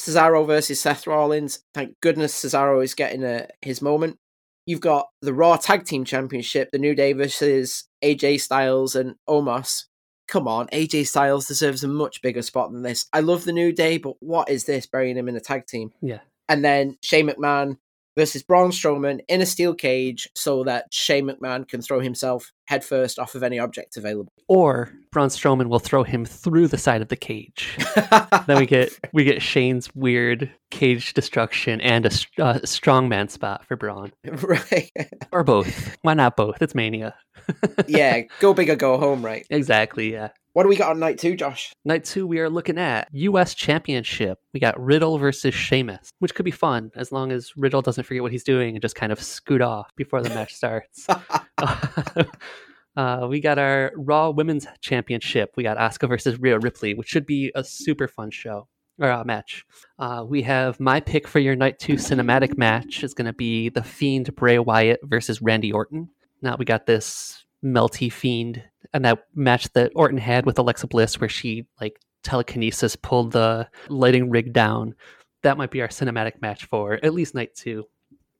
Cesaro versus Seth Rollins. Thank goodness Cesaro is getting a, his moment. You've got the Raw Tag Team Championship, The New Day versus AJ Styles and Omos. Come on, AJ Styles deserves a much bigger spot than this. I love The New Day, but what is this burying him in a tag team? yeah. And then Shane McMahon versus Braun Strowman in a steel cage so that Shane McMahon can throw himself headfirst off of any object available. Or Braun Strowman will throw him through the side of the cage. then we get we get Shane's weird cage destruction and a, str- uh, strongman spot for Braun, right. or both. Why not both? It's Mania. yeah, go big or go home, right? Exactly. Yeah. What do we got on night two, Josh? Night two, we are looking at U.S. Championship. We got Riddle versus Sheamus, which could be fun as long as Riddle doesn't forget what he's doing and just kind of scoot off before the match starts. uh, we got our Raw Women's Championship. We got Asuka versus Rhea Ripley, which should be a super fun show or uh, match. Uh, we have my pick for your night two cinematic match is going to be the Fiend Bray Wyatt versus Randy Orton. Now we got this melty fiend and that match that Orton had with Alexa Bliss where she like telekinesis pulled the lighting rig down. That might be our cinematic match for at least night two.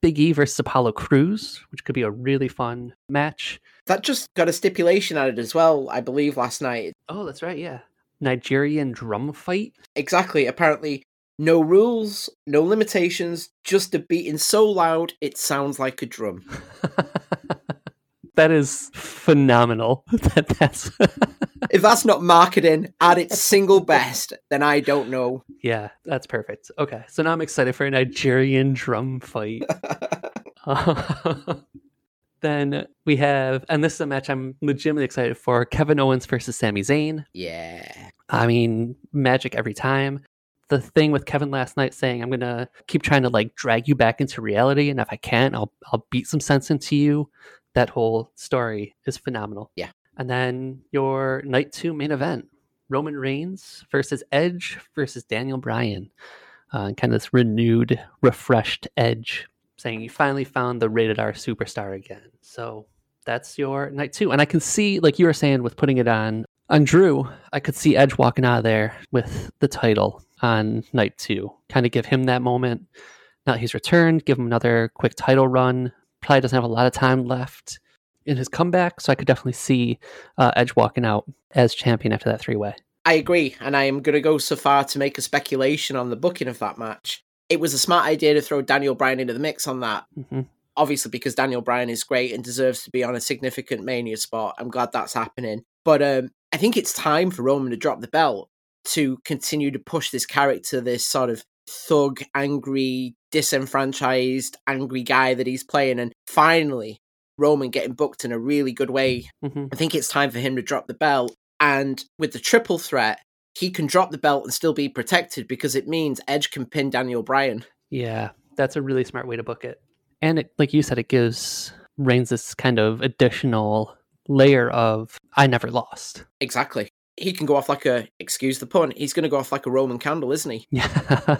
Big E versus Apollo Crews, which could be a really fun match. That just got a stipulation added as well, I believe, last night. Oh, that's right, yeah. Nigerian drum fight. Exactly. Apparently, no rules, no limitations, just a beating so loud it sounds like a drum. that is phenomenal. that that's if that's not marketing at its single best, then I don't know. yeah, that's perfect. Okay, so now I'm excited for a Nigerian drum fight. then we have, and this is a match I'm legitimately excited for: Kevin Owens versus Sami Zayn. yeah. I mean, magic every time. The thing with Kevin last night saying, "I'm gonna keep trying to like drag you back into reality, and if I can't, I'll I'll beat some sense into you." That whole story is phenomenal. Yeah. And then your night two main event: Roman Reigns versus Edge versus Daniel Bryan. Uh, kind of this renewed, refreshed Edge, saying you finally found the rated R superstar again. So that's your night two, and I can see, like you were saying, with putting it on on Drew, I could see Edge walking out of there with the title on night two. Kind of give him that moment. Now he's returned, give him another quick title run. Probably doesn't have a lot of time left in his comeback, so I could definitely see uh, Edge walking out as champion after that three way. I agree, and I am going to go so far to make a speculation on the booking of that match. It was a smart idea to throw Daniel Bryan into the mix on that, hmm obviously because Daniel Bryan is great and deserves to be on a significant Mania spot. I'm glad that's happening. But um, I think it's time for Roman to drop the belt to continue to push this character, this sort of thug, angry, disenfranchised, angry guy that he's playing, and finally Roman getting booked in a really good way. hmm I think it's time for him to drop the belt. And with the triple threat, he can drop the belt and still be protected because it means Edge can pin Daniel Bryan. Yeah, that's a really smart way to book it. And it, like you said, it gives Reigns this kind of additional layer of I never lost. Exactly. He can go off like a, excuse the pun, he's going to go off like a Roman candle, isn't he? Yeah.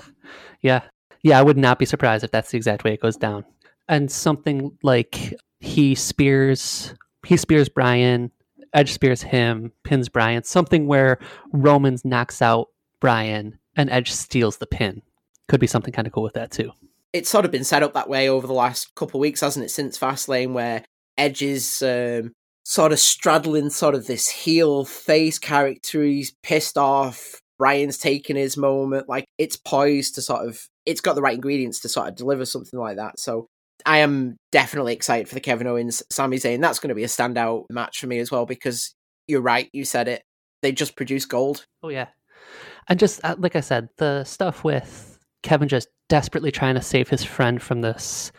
yeah. Yeah, I would not be surprised if that's the exact way it goes down. And something like he spears he spears Bryan, Edge spears him, pins Bryan, something where Romans knocks out Bryan and Edge steals the pin. Could be something kind of cool with that too. It's sort of been set up that way over the last couple of weeks, hasn't it, since Fastlane, where Edge is um, sort of straddling sort of this heel face character. He's pissed off. Bryan's taking his moment. Like it's poised to sort of, it's got the right ingredients to sort of deliver something like that. So I am definitely excited for the Kevin Owens Sami Zayn. That's going to be a standout match for me as well because you're right. You said it. They just produce gold. Oh yeah, and just uh, like I said, the stuff with Kevin just desperately trying to save his friend from this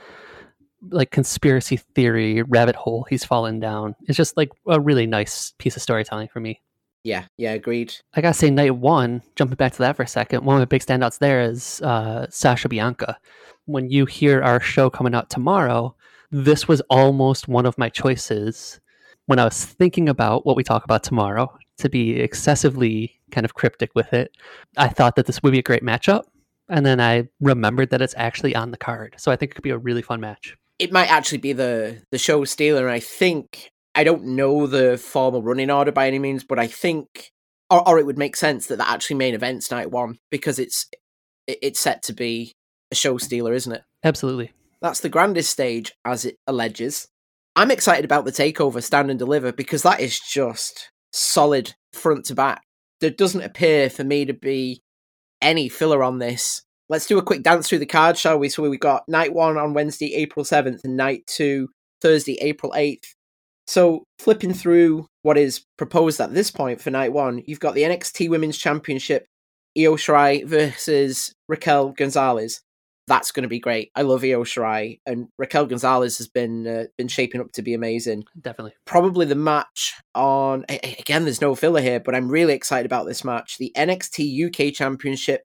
like conspiracy theory rabbit hole he's fallen down It's just like a really nice piece of storytelling for me. Yeah, yeah, agreed. I gotta say, night one, jumping back to that for a second, one of the big standouts there is uh, Sasha Bianca. When you hear our show coming out tomorrow, this was almost one of my choices when I was thinking about what we talk about tomorrow to be excessively kind of cryptic with it. I thought that this would be a great matchup. And then I remembered that it's actually on the card. So I think it could be a really fun match. It might actually be the the show stealer. And I think I don't know the formal running order by any means, but I think, or, or it would make sense that that actually main events night one because it's it, it's set to be a show stealer, isn't it? Absolutely. That's the grandest stage, as it alleges. I'm excited about the takeover stand and deliver because that is just solid front to back. There doesn't appear for me to be any filler on this. Let's do a quick dance through the card, shall we? So we got night one on Wednesday, April 7th, and night two, Thursday, April 8th. So flipping through what is proposed at this point for night one, you've got the NXT Women's Championship, Io Shirai versus Raquel Gonzalez that's going to be great. I love Io Shirai, and Raquel Gonzalez has been uh, been shaping up to be amazing. Definitely. Probably the match on again. There's no filler here, but I'm really excited about this match. The NXT UK Championship,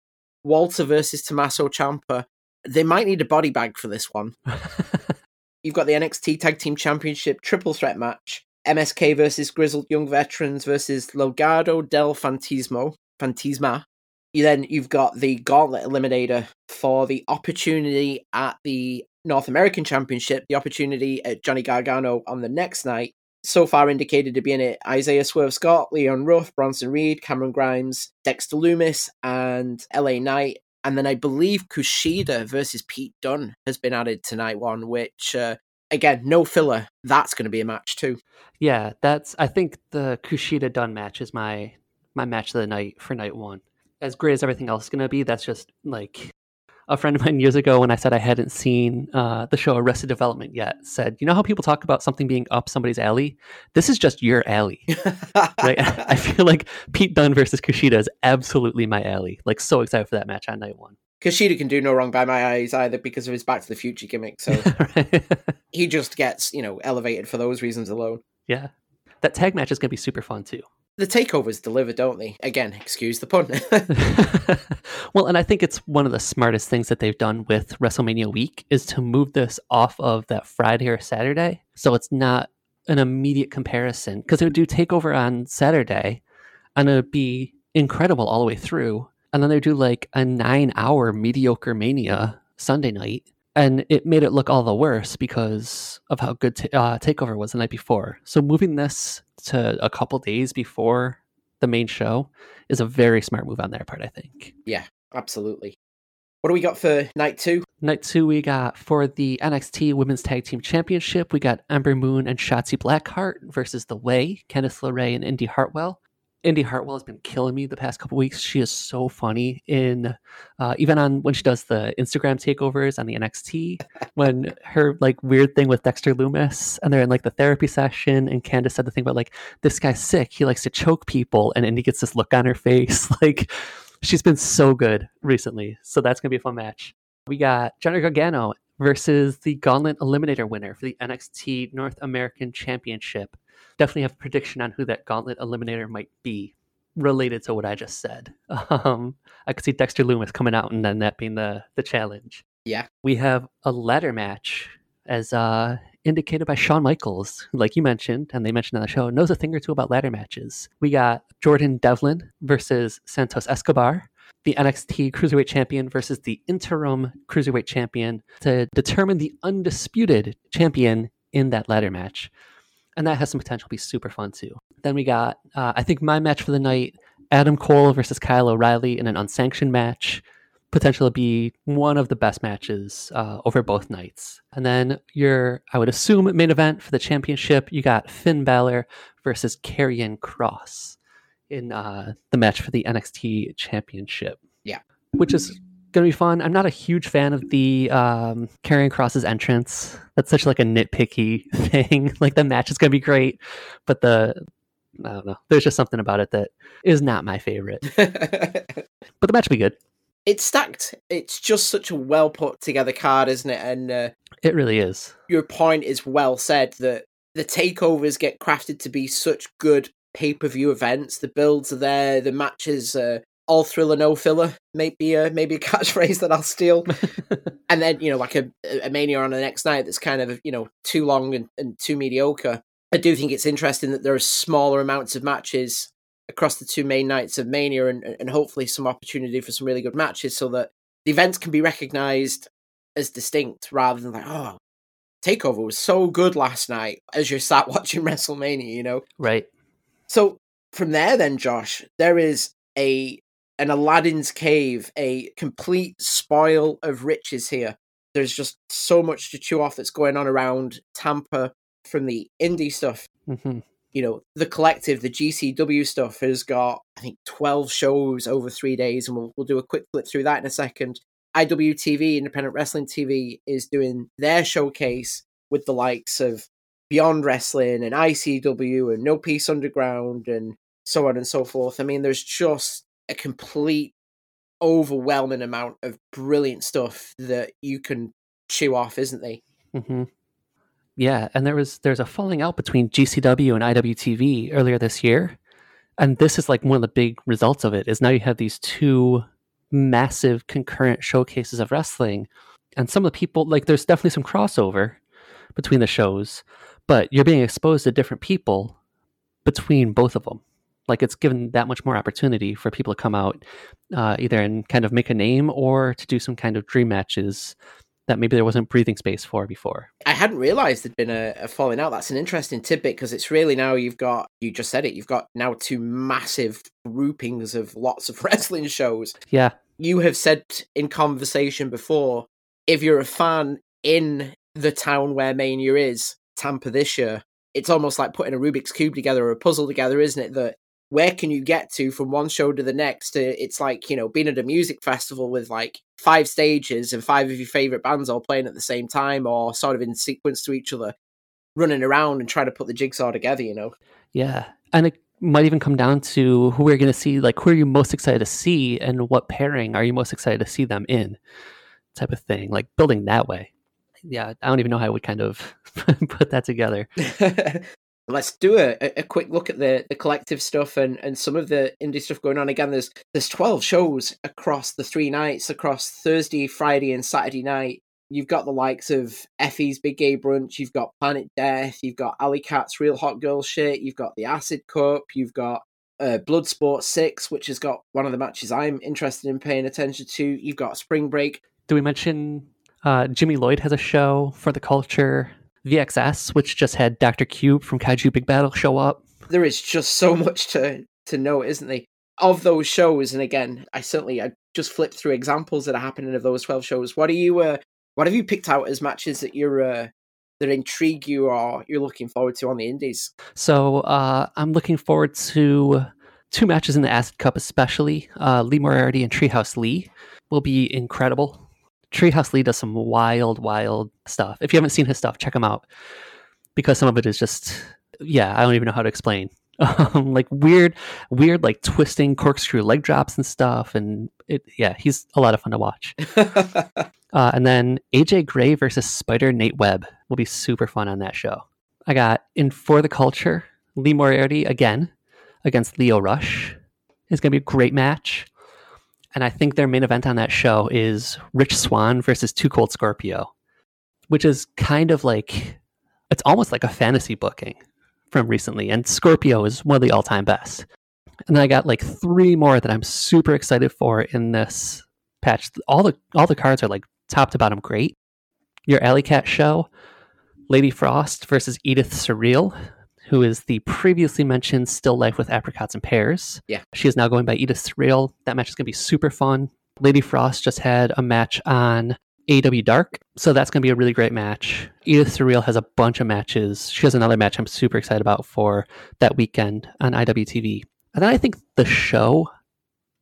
Walter versus Tommaso Ciampa. They might need a body bag for this one. You've got the NXT Tag Team Championship triple threat match. MSK versus Grizzled Young Veterans versus Logado del Fantismo. Fantisma you then you've got the gauntlet eliminator for the opportunity at the North American Championship, the opportunity at Johnny Gargano on the next night. So far indicated to be in it Isaiah Swerve Scott, Leon Ruff, Bronson Reed, Cameron Grimes, Dexter Lumis, and LA Knight. And then I believe Kushida versus Pete Dunne has been added to night one, which uh, again, no filler. That's going to be a match too. Yeah, that's. I think the Kushida Dunne match is my my match of the night for night one as great as everything else is going to be, that's just like a friend of mine years ago when I said I hadn't seen uh, the show Arrested Development yet said, you know how people talk about something being up somebody's alley? This is just your alley, right? I feel like Pete Dunne versus Kushida is absolutely my alley. Like so excited for that match on night one. Kushida can do no wrong by my eyes either because of his Back to the Future gimmick. So he just gets you know elevated for those reasons alone. Yeah, that tag match is going to be super fun too the takeovers deliver, don't they? Again, excuse the pun. well, and I think it's one of the smartest things that they've done with WrestleMania week is to move this off of that Friday or Saturday. So it's not an immediate comparison because it would do takeover on Saturday and it would be incredible all the way through. And then they do like a nine hour mediocre mania Sunday night. And it made it look all the worse because of how good t- uh, Takeover was the night before. So moving this to a couple days before the main show is a very smart move on their part, I think. Yeah, absolutely. What do we got for night two? Night two, we got for the NXT Women's Tag Team Championship, we got Ember Moon and Shotzi Blackheart versus The Way, Candice LeRae and Indi Hartwell. Indi Hartwell has been killing me the past couple weeks. She is so funny in uh, even on when she does the Instagram takeovers on the NXT. when her like weird thing with Dexter Lumis, and they're in like the therapy session, and Candice said the thing about like this guy's sick. He likes to choke people, and Indi gets this look on her face. Like she's been so good recently. So that's gonna be a fun match. We got Johnny Gargano versus the Gauntlet Eliminator winner for the NXT North American Championship. Definitely have a prediction on who that Gauntlet Eliminator might be related to what I just said. Um, I could see Dexter Lumis coming out and then that being the, the challenge. Yeah. We have a ladder match as uh, indicated by Shawn Michaels, like you mentioned, and they mentioned on the show, knows a thing or two about ladder matches. We got Jordan Devlin versus Santos Escobar, the NXT Cruiserweight Champion versus the interim Cruiserweight Champion to determine the undisputed champion in that ladder match. And that has some potential to be super fun too. Then we got, uh, I think, my match for the night Adam Cole versus Kyle O'Reilly in an unsanctioned match potential to be one of the best matches uh, over both nights. And then your, I would assume, main event for the championship, you got Finn Balor versus Karrion Kross in uh, the match for the NXT championship. Yeah. Which is going to be fun. I'm not a huge fan of the um, Karrion Kross's entrance. That's such like a nitpicky thing. like the match is going to be great, but the I don't know. There's just something about it that is not my favorite. But the match will be good. it's stacked. It's just such a well put together card, isn't it? And uh, It really is. your point is well said that the takeovers get crafted to be such good pay per view events. The builds are there. The matches are all thriller, no filler. Maybe a maybe a catchphrase that I'll steal. and then you know, like a, a mania on the next night that's kind of you know too long and, and too mediocre. I do think it's interesting that there are smaller amounts of matches across the two main nights of Mania, and, and hopefully some opportunity for some really good matches, so that the events can be recognized as distinct rather than like, oh, Takeover was so good last night as you sat watching WrestleMania, you know. Right. So from there, then Josh, there is a an Aladdin's cave, a complete spoil of riches here. There's just so much to chew off that's going on around Tampa from the indie stuff. hmm You know, the collective, the GCW stuff has got I think twelve shows over three days, and we'll we'll do a quick flip through that in a second. IWTV, Independent Wrestling TV, is doing their showcase with the likes of Beyond Wrestling and ICW and No Peace Underground and so on and so forth. I mean, there's just a complete overwhelming amount of brilliant stuff that you can chew off, isn't there? hmm Yeah, and there was there's a falling out between GCW and IWTV earlier this year, and this is like one of the big results of it. Is now you have these two massive concurrent showcases of wrestling, and some of the people like there's definitely some crossover between the shows, but you're being exposed to different people between both of them. Like it's given that much more opportunity for people to come out, uh, either and kind of make a name or to do some kind of dream matches that maybe there wasn't breathing space for before. I hadn't realised there'd been a, a falling out. That's an interesting tidbit because it's really now you've got, you just said it, you've got now two massive groupings of lots of wrestling shows. Yeah, You have said in conversation before, if you're a fan in the town where Mania is, Tampa this year, it's almost like putting a Rubik's Cube together or a puzzle together, isn't it? That where can you get to from one show to the next? Uh, It's like, you know, being at a music festival with like five stages and five of your favorite bands all playing at the same time or sort of in sequence to each other, running around and trying to put the jigsaw together, you know? yeah, and it might even come down to who we're going to see. Like, who are you most excited to see, and what pairing are you most excited to see them in? Type of thing, like building that way. Yeah, I don't even know how I would kind of put that together. Let's do a, a quick look at the, the collective stuff and, and some of the indie stuff going on. Again, there's there's twelve shows across the three nights, across Thursday, Friday, and Saturday night. You've got the likes of Effie's Big Gay Brunch, you've got Planet Death, you've got Allie Katch's Real Hot Girl Shit, you've got the Acid Cup, you've got uh, Bloodsport 6, which has got one of the matches I'm interested in paying attention to. You've got Spring Break. Do we mention uh, Jimmy Lloyd has a show for the culture? VXS, which just had Dr. Cube from Kaiju Big Battel show up. there is just so much to to know, isn't there? Of those shows, and again, I certainly I just flipped through examples that are happening of those twelve shows. What are you? Uh, what have you picked out as matches that you're uh, that intrigue you or you're looking forward to on the Indies? So uh, I'm looking forward to two matches in the Acid Cup, especially. Uh, Lee Moriarty and Treehouse Lee will be incredible. Treehouse Lee does some wild, wild stuff. If you haven't seen his stuff, check him out because some of it is just, yeah, I don't even know how to explain. um, like weird, weird, like twisting corkscrew leg drops and stuff. And it, yeah, he's a lot of fun to watch. Uh, and then AJ Gray versus Spider Nate Webb will be super fun on that show. I got in for the culture Lee Moriarty again against Lio Rush. It's going to be a great match. And I think their main event on that show is Rich Swann versus Too Cold Scorpio, which is kind of like it's almost like a fantasy booking from recently. And Scorpio is one of the all time best. And I got like three more that I'm super excited for in this patch. All the all the cards are like top to bottom great. Your Allie Katch show, Lady Frost versus Edith Surreal, who is the previously mentioned Still Life with Apricots and Pears. Yeah. She is now going by Edith Surreal. That match is going to be super fun. Lady Frost just had a match on AW Dark, so that's going to be a really great match. Edith Surreal has a bunch of matches. She has another match I'm super excited about for that weekend on IWTV. And then I think the show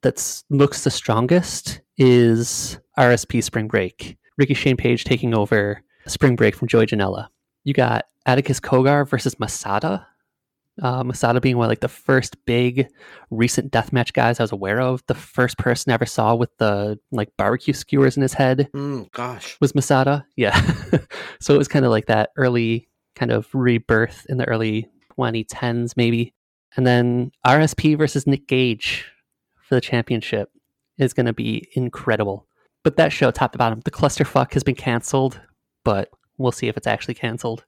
that looks the strongest is RSP Spring Break. Ricky Shane Page taking over Spring Break from Joey Janela. You got Atticus Cogar versus Masada. Uh, Masada being one of like the first big recent deathmatch guys I was aware of. The first person I ever saw with the like barbecue skewers in his head mm, gosh. was Masada. Yeah. so it was kind of like that early kind of rebirth in the early 2010s, maybe. And then RSP versus Nick Gage for the championship is going to be incredible. But that show, top to bottom, the clusterfuck has been canceled, but we'll see if it's actually canceled.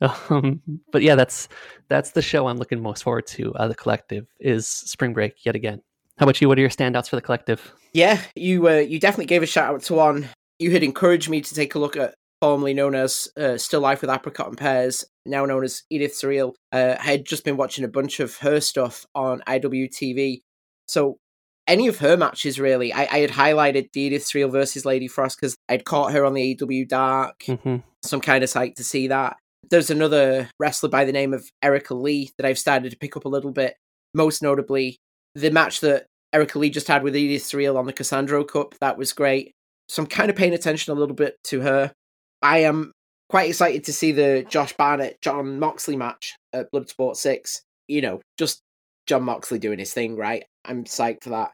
Um, but yeah, that's that's the show I'm looking most forward to. Uh, the collective is Spring Break yet again. How about you? What are your standouts for the collective? Yeah, you uh, you definitely gave a shout out to one. You had encouraged me to take a look at formerly known as uh, Still Life with Apricot and Pears, now known as Edith Surreal. Uh, I had just been watching a bunch of her stuff on IWTV. So any of her matches really, I, I had highlighted the Edith Surreal versus Lady Frost because I'd caught her on the AW Dark. Mm-hmm. So I'm kind of psyched to see that. There's another wrestler by the name of Erica Lee that I've started to pick up a little bit. Most notably, the match that Erica Lee just had with Edith Surreal on the Cassandro Cup. That was great. So I'm kind of paying attention a little bit to her. I am quite excited to see the Josh Barnett Jon Moxley match at Bloodsport 6. You know, just Jon Moxley doing his thing, right? I'm psyched for that.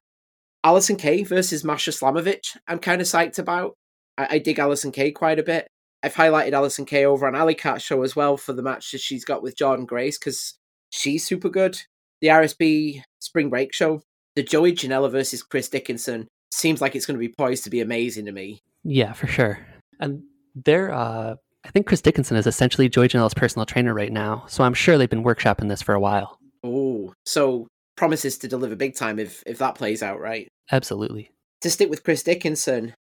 Allysin Kay versus Masha Slamovich, I'm kind of psyched about. I, I dig Allysin Kay quite a bit. I've highlighted Allysin Kay over on Allie Katch show as well for the matches she's got with Jordynne Grace because she's super good. The RSP Spring Break show, the Joey Janela versus Chris Dickinson seems like it's going to be poised to be amazing to me. Yeah, for sure. And they're, uh, I think Chris Dickinson is essentially Joey Janela's personal trainer right now, so I'm sure they've been workshopping this for a while. Oh, so promises to deliver big time if if that plays out right. Absolutely. To stick with Chris Dickinson,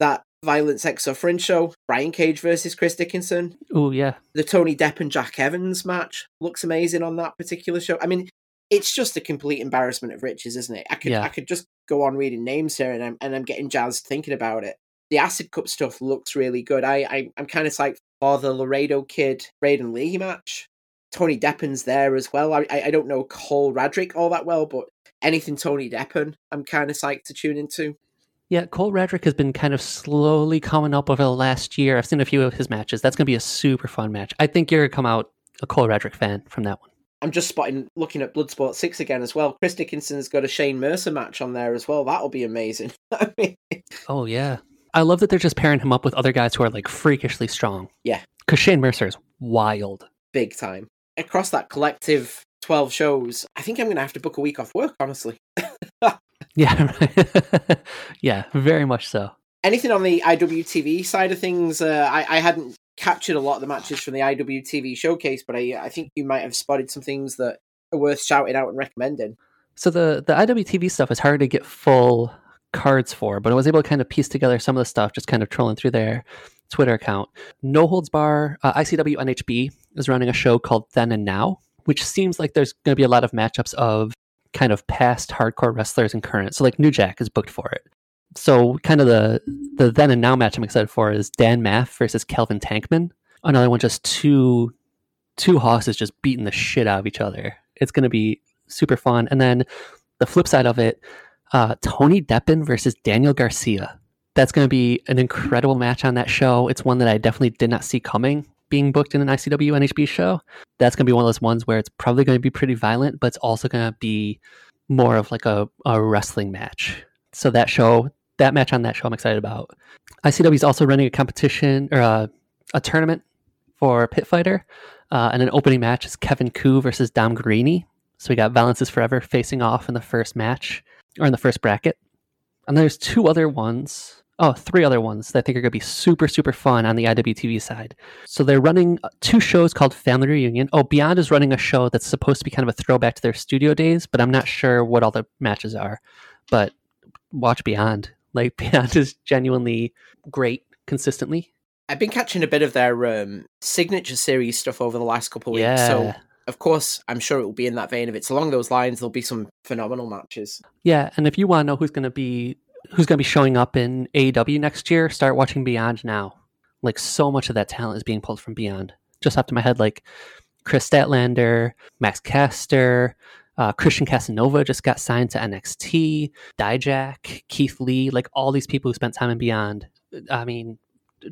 that Violent Sex Suffering show, Brian Cage versus Chris Dickinson, Oh yeah, the Tony Depp and Jack Evans match looks amazing on that particular show. I mean, it's just a complete embarrassment of riches, isn't it? I could Yeah. I could just go on reading names here, and I'm and I'm getting jazzed thinking about it. The Acid Cup stuff looks really good. I, I I'm kind of psyched for the Laredo Kid Braden Lee match. Tony Deppen's there as well. I I I don't know Cole Radrick all that well, but anything Tony Deppen, I'm kind of psyched to tune into. Yeah. Cole Radrick has been kind of slowly coming up over the last year. I've seen a few of his matches. That's going to be a super fun match. I think you're going to come out a Cole Radrick fan from that one. I'm just spotting looking at Bloodsport six again as well. Chris Dickinson's got a Shane Mercer match on there as well. That'll be amazing. I mean, Oh yeah, I love that they're just pairing him up with other guys who are like freakishly strong. Yeah. because Shane Mercer is wild. big time. Across that collective 12 shows, I think I'm going to have to book a week off work, honestly. Yeah, right. yeah, very much so. Anything on the IWTV side of things, uh, I, I hadn't captured a lot of the matches from the IWTV showcase, but I, I think you might have spotted some things that are worth shouting out and recommending. So the the IWTV stuff is hard to get full cards for, but I was able to kind of piece together some of the stuff just kind of trolling through their Twitter account. No Holds Bar, uh, ICW NHB is running a show called Then and Now, which seems like there's going to be a lot of matchups of kind of past hardcore wrestlers and current. So like New Jack is booked for it. So kind of the the Then and Now match I'm excited for is Dan Maff versus Calvin Tankman. Another one just two two hosses just beating the shit out of each other. It's to be super fun. And then the flip side of it, uh, Tony Deppen versus Daniel Garcia. That's going to be an incredible match on that show. It's one that I definitely did not see coming. Being booked in an ICW NHB show, that's going to be one of those ones where it's probably going to be pretty violent, but it's also going to be more of like a, a wrestling match. So that show, that match on that show, I'm excited about. ICW is also running a competition or a, a tournament for Pit Fighter, uh, and an opening match is Kevin Ku versus Dom Garrini. So we got Violence is Forever facing off in the first match or in the first bracket. And there's two other ones. Oh, three other ones that I think are going to be super, super fun on the IWTV side. So they're running uh, two shows called Family Reunion. Oh, Beyond is running a show that's supposed to be kind of a throwback to their studio days, but I'm not sure what all the matches are. But watch Beyond. Like, Beyond is genuinely great consistently. I've been catching a bit of their um, signature series stuff over the last couple of weeks. Yeah. So, of course, I'm sure it will be in that vein. If it's along those lines, there'll be some phenomenal matches. Yeah, and if you want to know who's going to be who's going to be showing up in AEW next year, start watching Beyond now. Like so much of that talent is being pulled from Beyond. Just off to my head, like Kris Statlander, Max Caster, uh, Christian Casanova just got signed to NXT. Dijak, Keith Lee, like all these people who spent time in Beyond. I mean,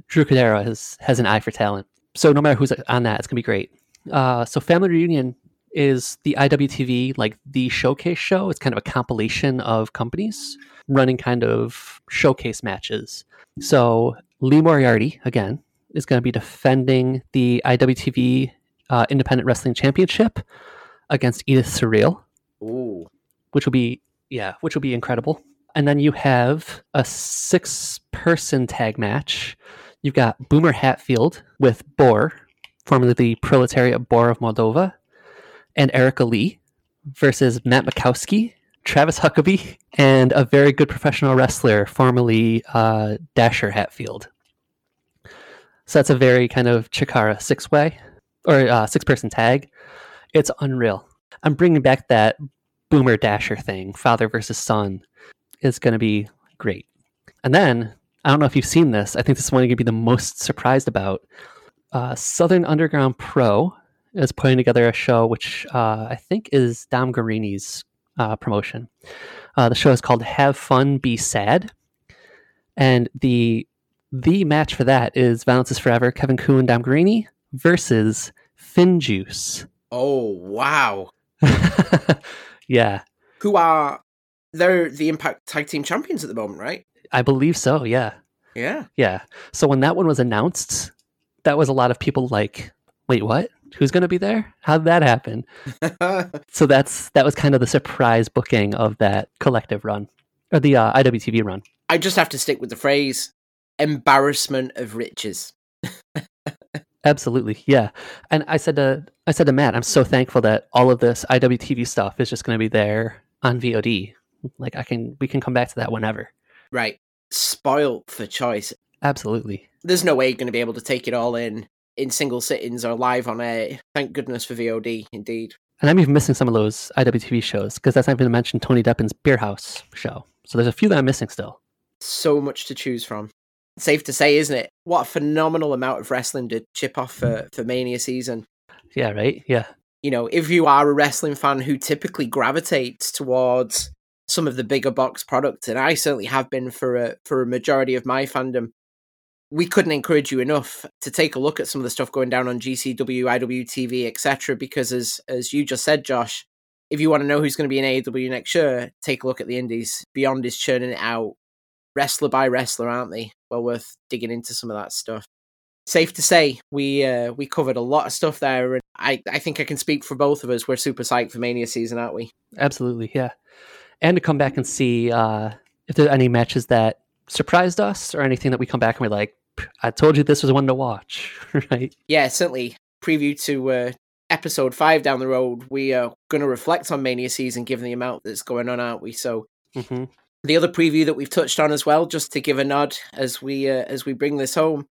Drew Cordeiro has has an eye for talent. So no matter who's on that, it's gonna be great. Uh, so Family Reunion is the IWTV like the showcase show. It's kind of a compilation of companies running kind of showcase matches. So Lee Moriarty again is going to be defending the IWTV uh, Independent Wrestling Championship against Edith Surreal, Ooh. which will be yeah, which will be incredible. And then you have a six-person tag match. You've got Boomer Hatfield with Boar, formerly the Proletariat Boar of Moldova, and Erica Lee versus Matt Makowski, Travis Huckabee, and a very good professional wrestler, formerly uh, Dasher Hatfield. So that's a very kind of Chikara six way or uh, six person tag. It's unreal. I'm bringing back that Boomer Dasher thing, father versus son. Is going to be great. And then I don't know if you've seen this. I think this is one you're going to be the most surprised about. Uh, Southern Underground Pro is putting together a show which uh, I think is Dom Garrini's uh, promotion. Uh, the show is called Have Fun, Be Sad, and the the match for that is Violence is Forever, Kevin Kuhn and Dom Garrini versus FinJuice. Oh, wow. yeah, Who are. They're the Impact Tag Team Champions at the moment, right? I believe so. Yeah, Yeah. yeah. So when that one was announced, that was a lot of people like, wait, what? Who's going to be there? How did that happen? So that's that was kind of the surprise booking of that collective run or the uh, IWTV run. I just have to stick with the phrase embarrassment of riches. Absolutely, yeah. And I said to I said to Matt, I'm so thankful that all of this IWTV stuff is just going to be there on VOD. Like I can we can come back to that whenever. Right. Spoilt for choice. Absolutely. There's no way you're going to be able to take it all in in single sittings or live on air. Thank goodness for VOD, indeed. And I'm even missing some of those IWTV shows because that's not even to mention Tony Deppen's Beer House show. So there's a few that I'm missing still. So much to choose from. Safe to say, isn't it? What a phenomenal amount of wrestling to chip off for, for Mania season. Yeah, right? Yeah. You know, if you are a wrestling fan who typically gravitates towards some of the bigger box products, and I certainly have been for a for a majority of my fandom, we couldn't encourage you enough to take a look at some of the stuff going down on GCW, IWTV, etc. Because as as you just said, Josh, if you want to know who's going to be in AEW next year, take a look at the Indies. Beyond is churning it out, wrestler by wrestler, aren't they? Well worth digging into some of that stuff. Safe to say, we uh, we covered a lot of stuff there, and I I think I can speak for both of us. We're super psyched for Mania season, aren't we? Absolutely, yeah. And to come back and see uh, if there are any matches that surprised us or anything that we come back and we're like, I told you this was one to watch, right? Yeah, certainly. Preview to uh, episode five down the road. We are going to reflect on Mania season, given the amount that's going on, aren't we? So Mm-hmm. the other preview that we've touched on as well, just to give a nod as we uh, as we bring this home,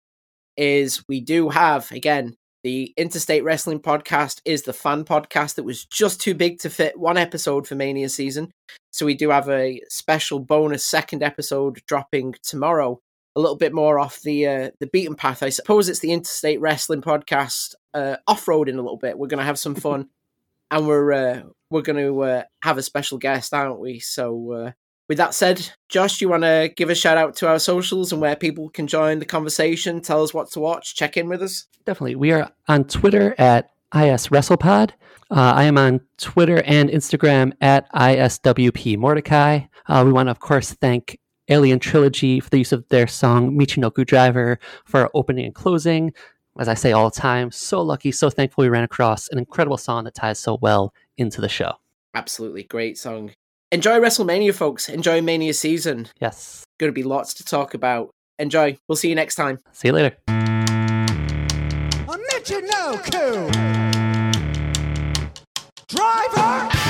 is we do have again the Interstate Wrestling Podcast is the fan podcast that was just too big to fit one episode for Mania season. So we do have a special bonus second episode dropping tomorrow. A little bit more off the uh, the beaten path, I suppose. It's the Interstate Wrestling Podcast uh, off roading a little bit. We're going to have some fun, and we're uh, we're going to uh, have a special guest, aren't we? So uh, with that said, Josh, you want to give a shout out to our socials and where people can join the conversation, tell us what to watch, check in with us? Definitely. We are on Twitter at IS WrestlePod. Uh, I am on Twitter and Instagram at ISWP Mordecai. Uh, we want to, of course, thank Alien Trilogy for the use of their song Michinoku Driver for our opening and closing. As I say all the time, so lucky, so thankful we ran across an incredible song that ties so well into the show. Absolutely great song. Enjoy WrestleMania, folks. Enjoy Mania season. Yes. Going to be lots to talk about. Enjoy. We'll see you next time. See you later. Michinoku! Driver!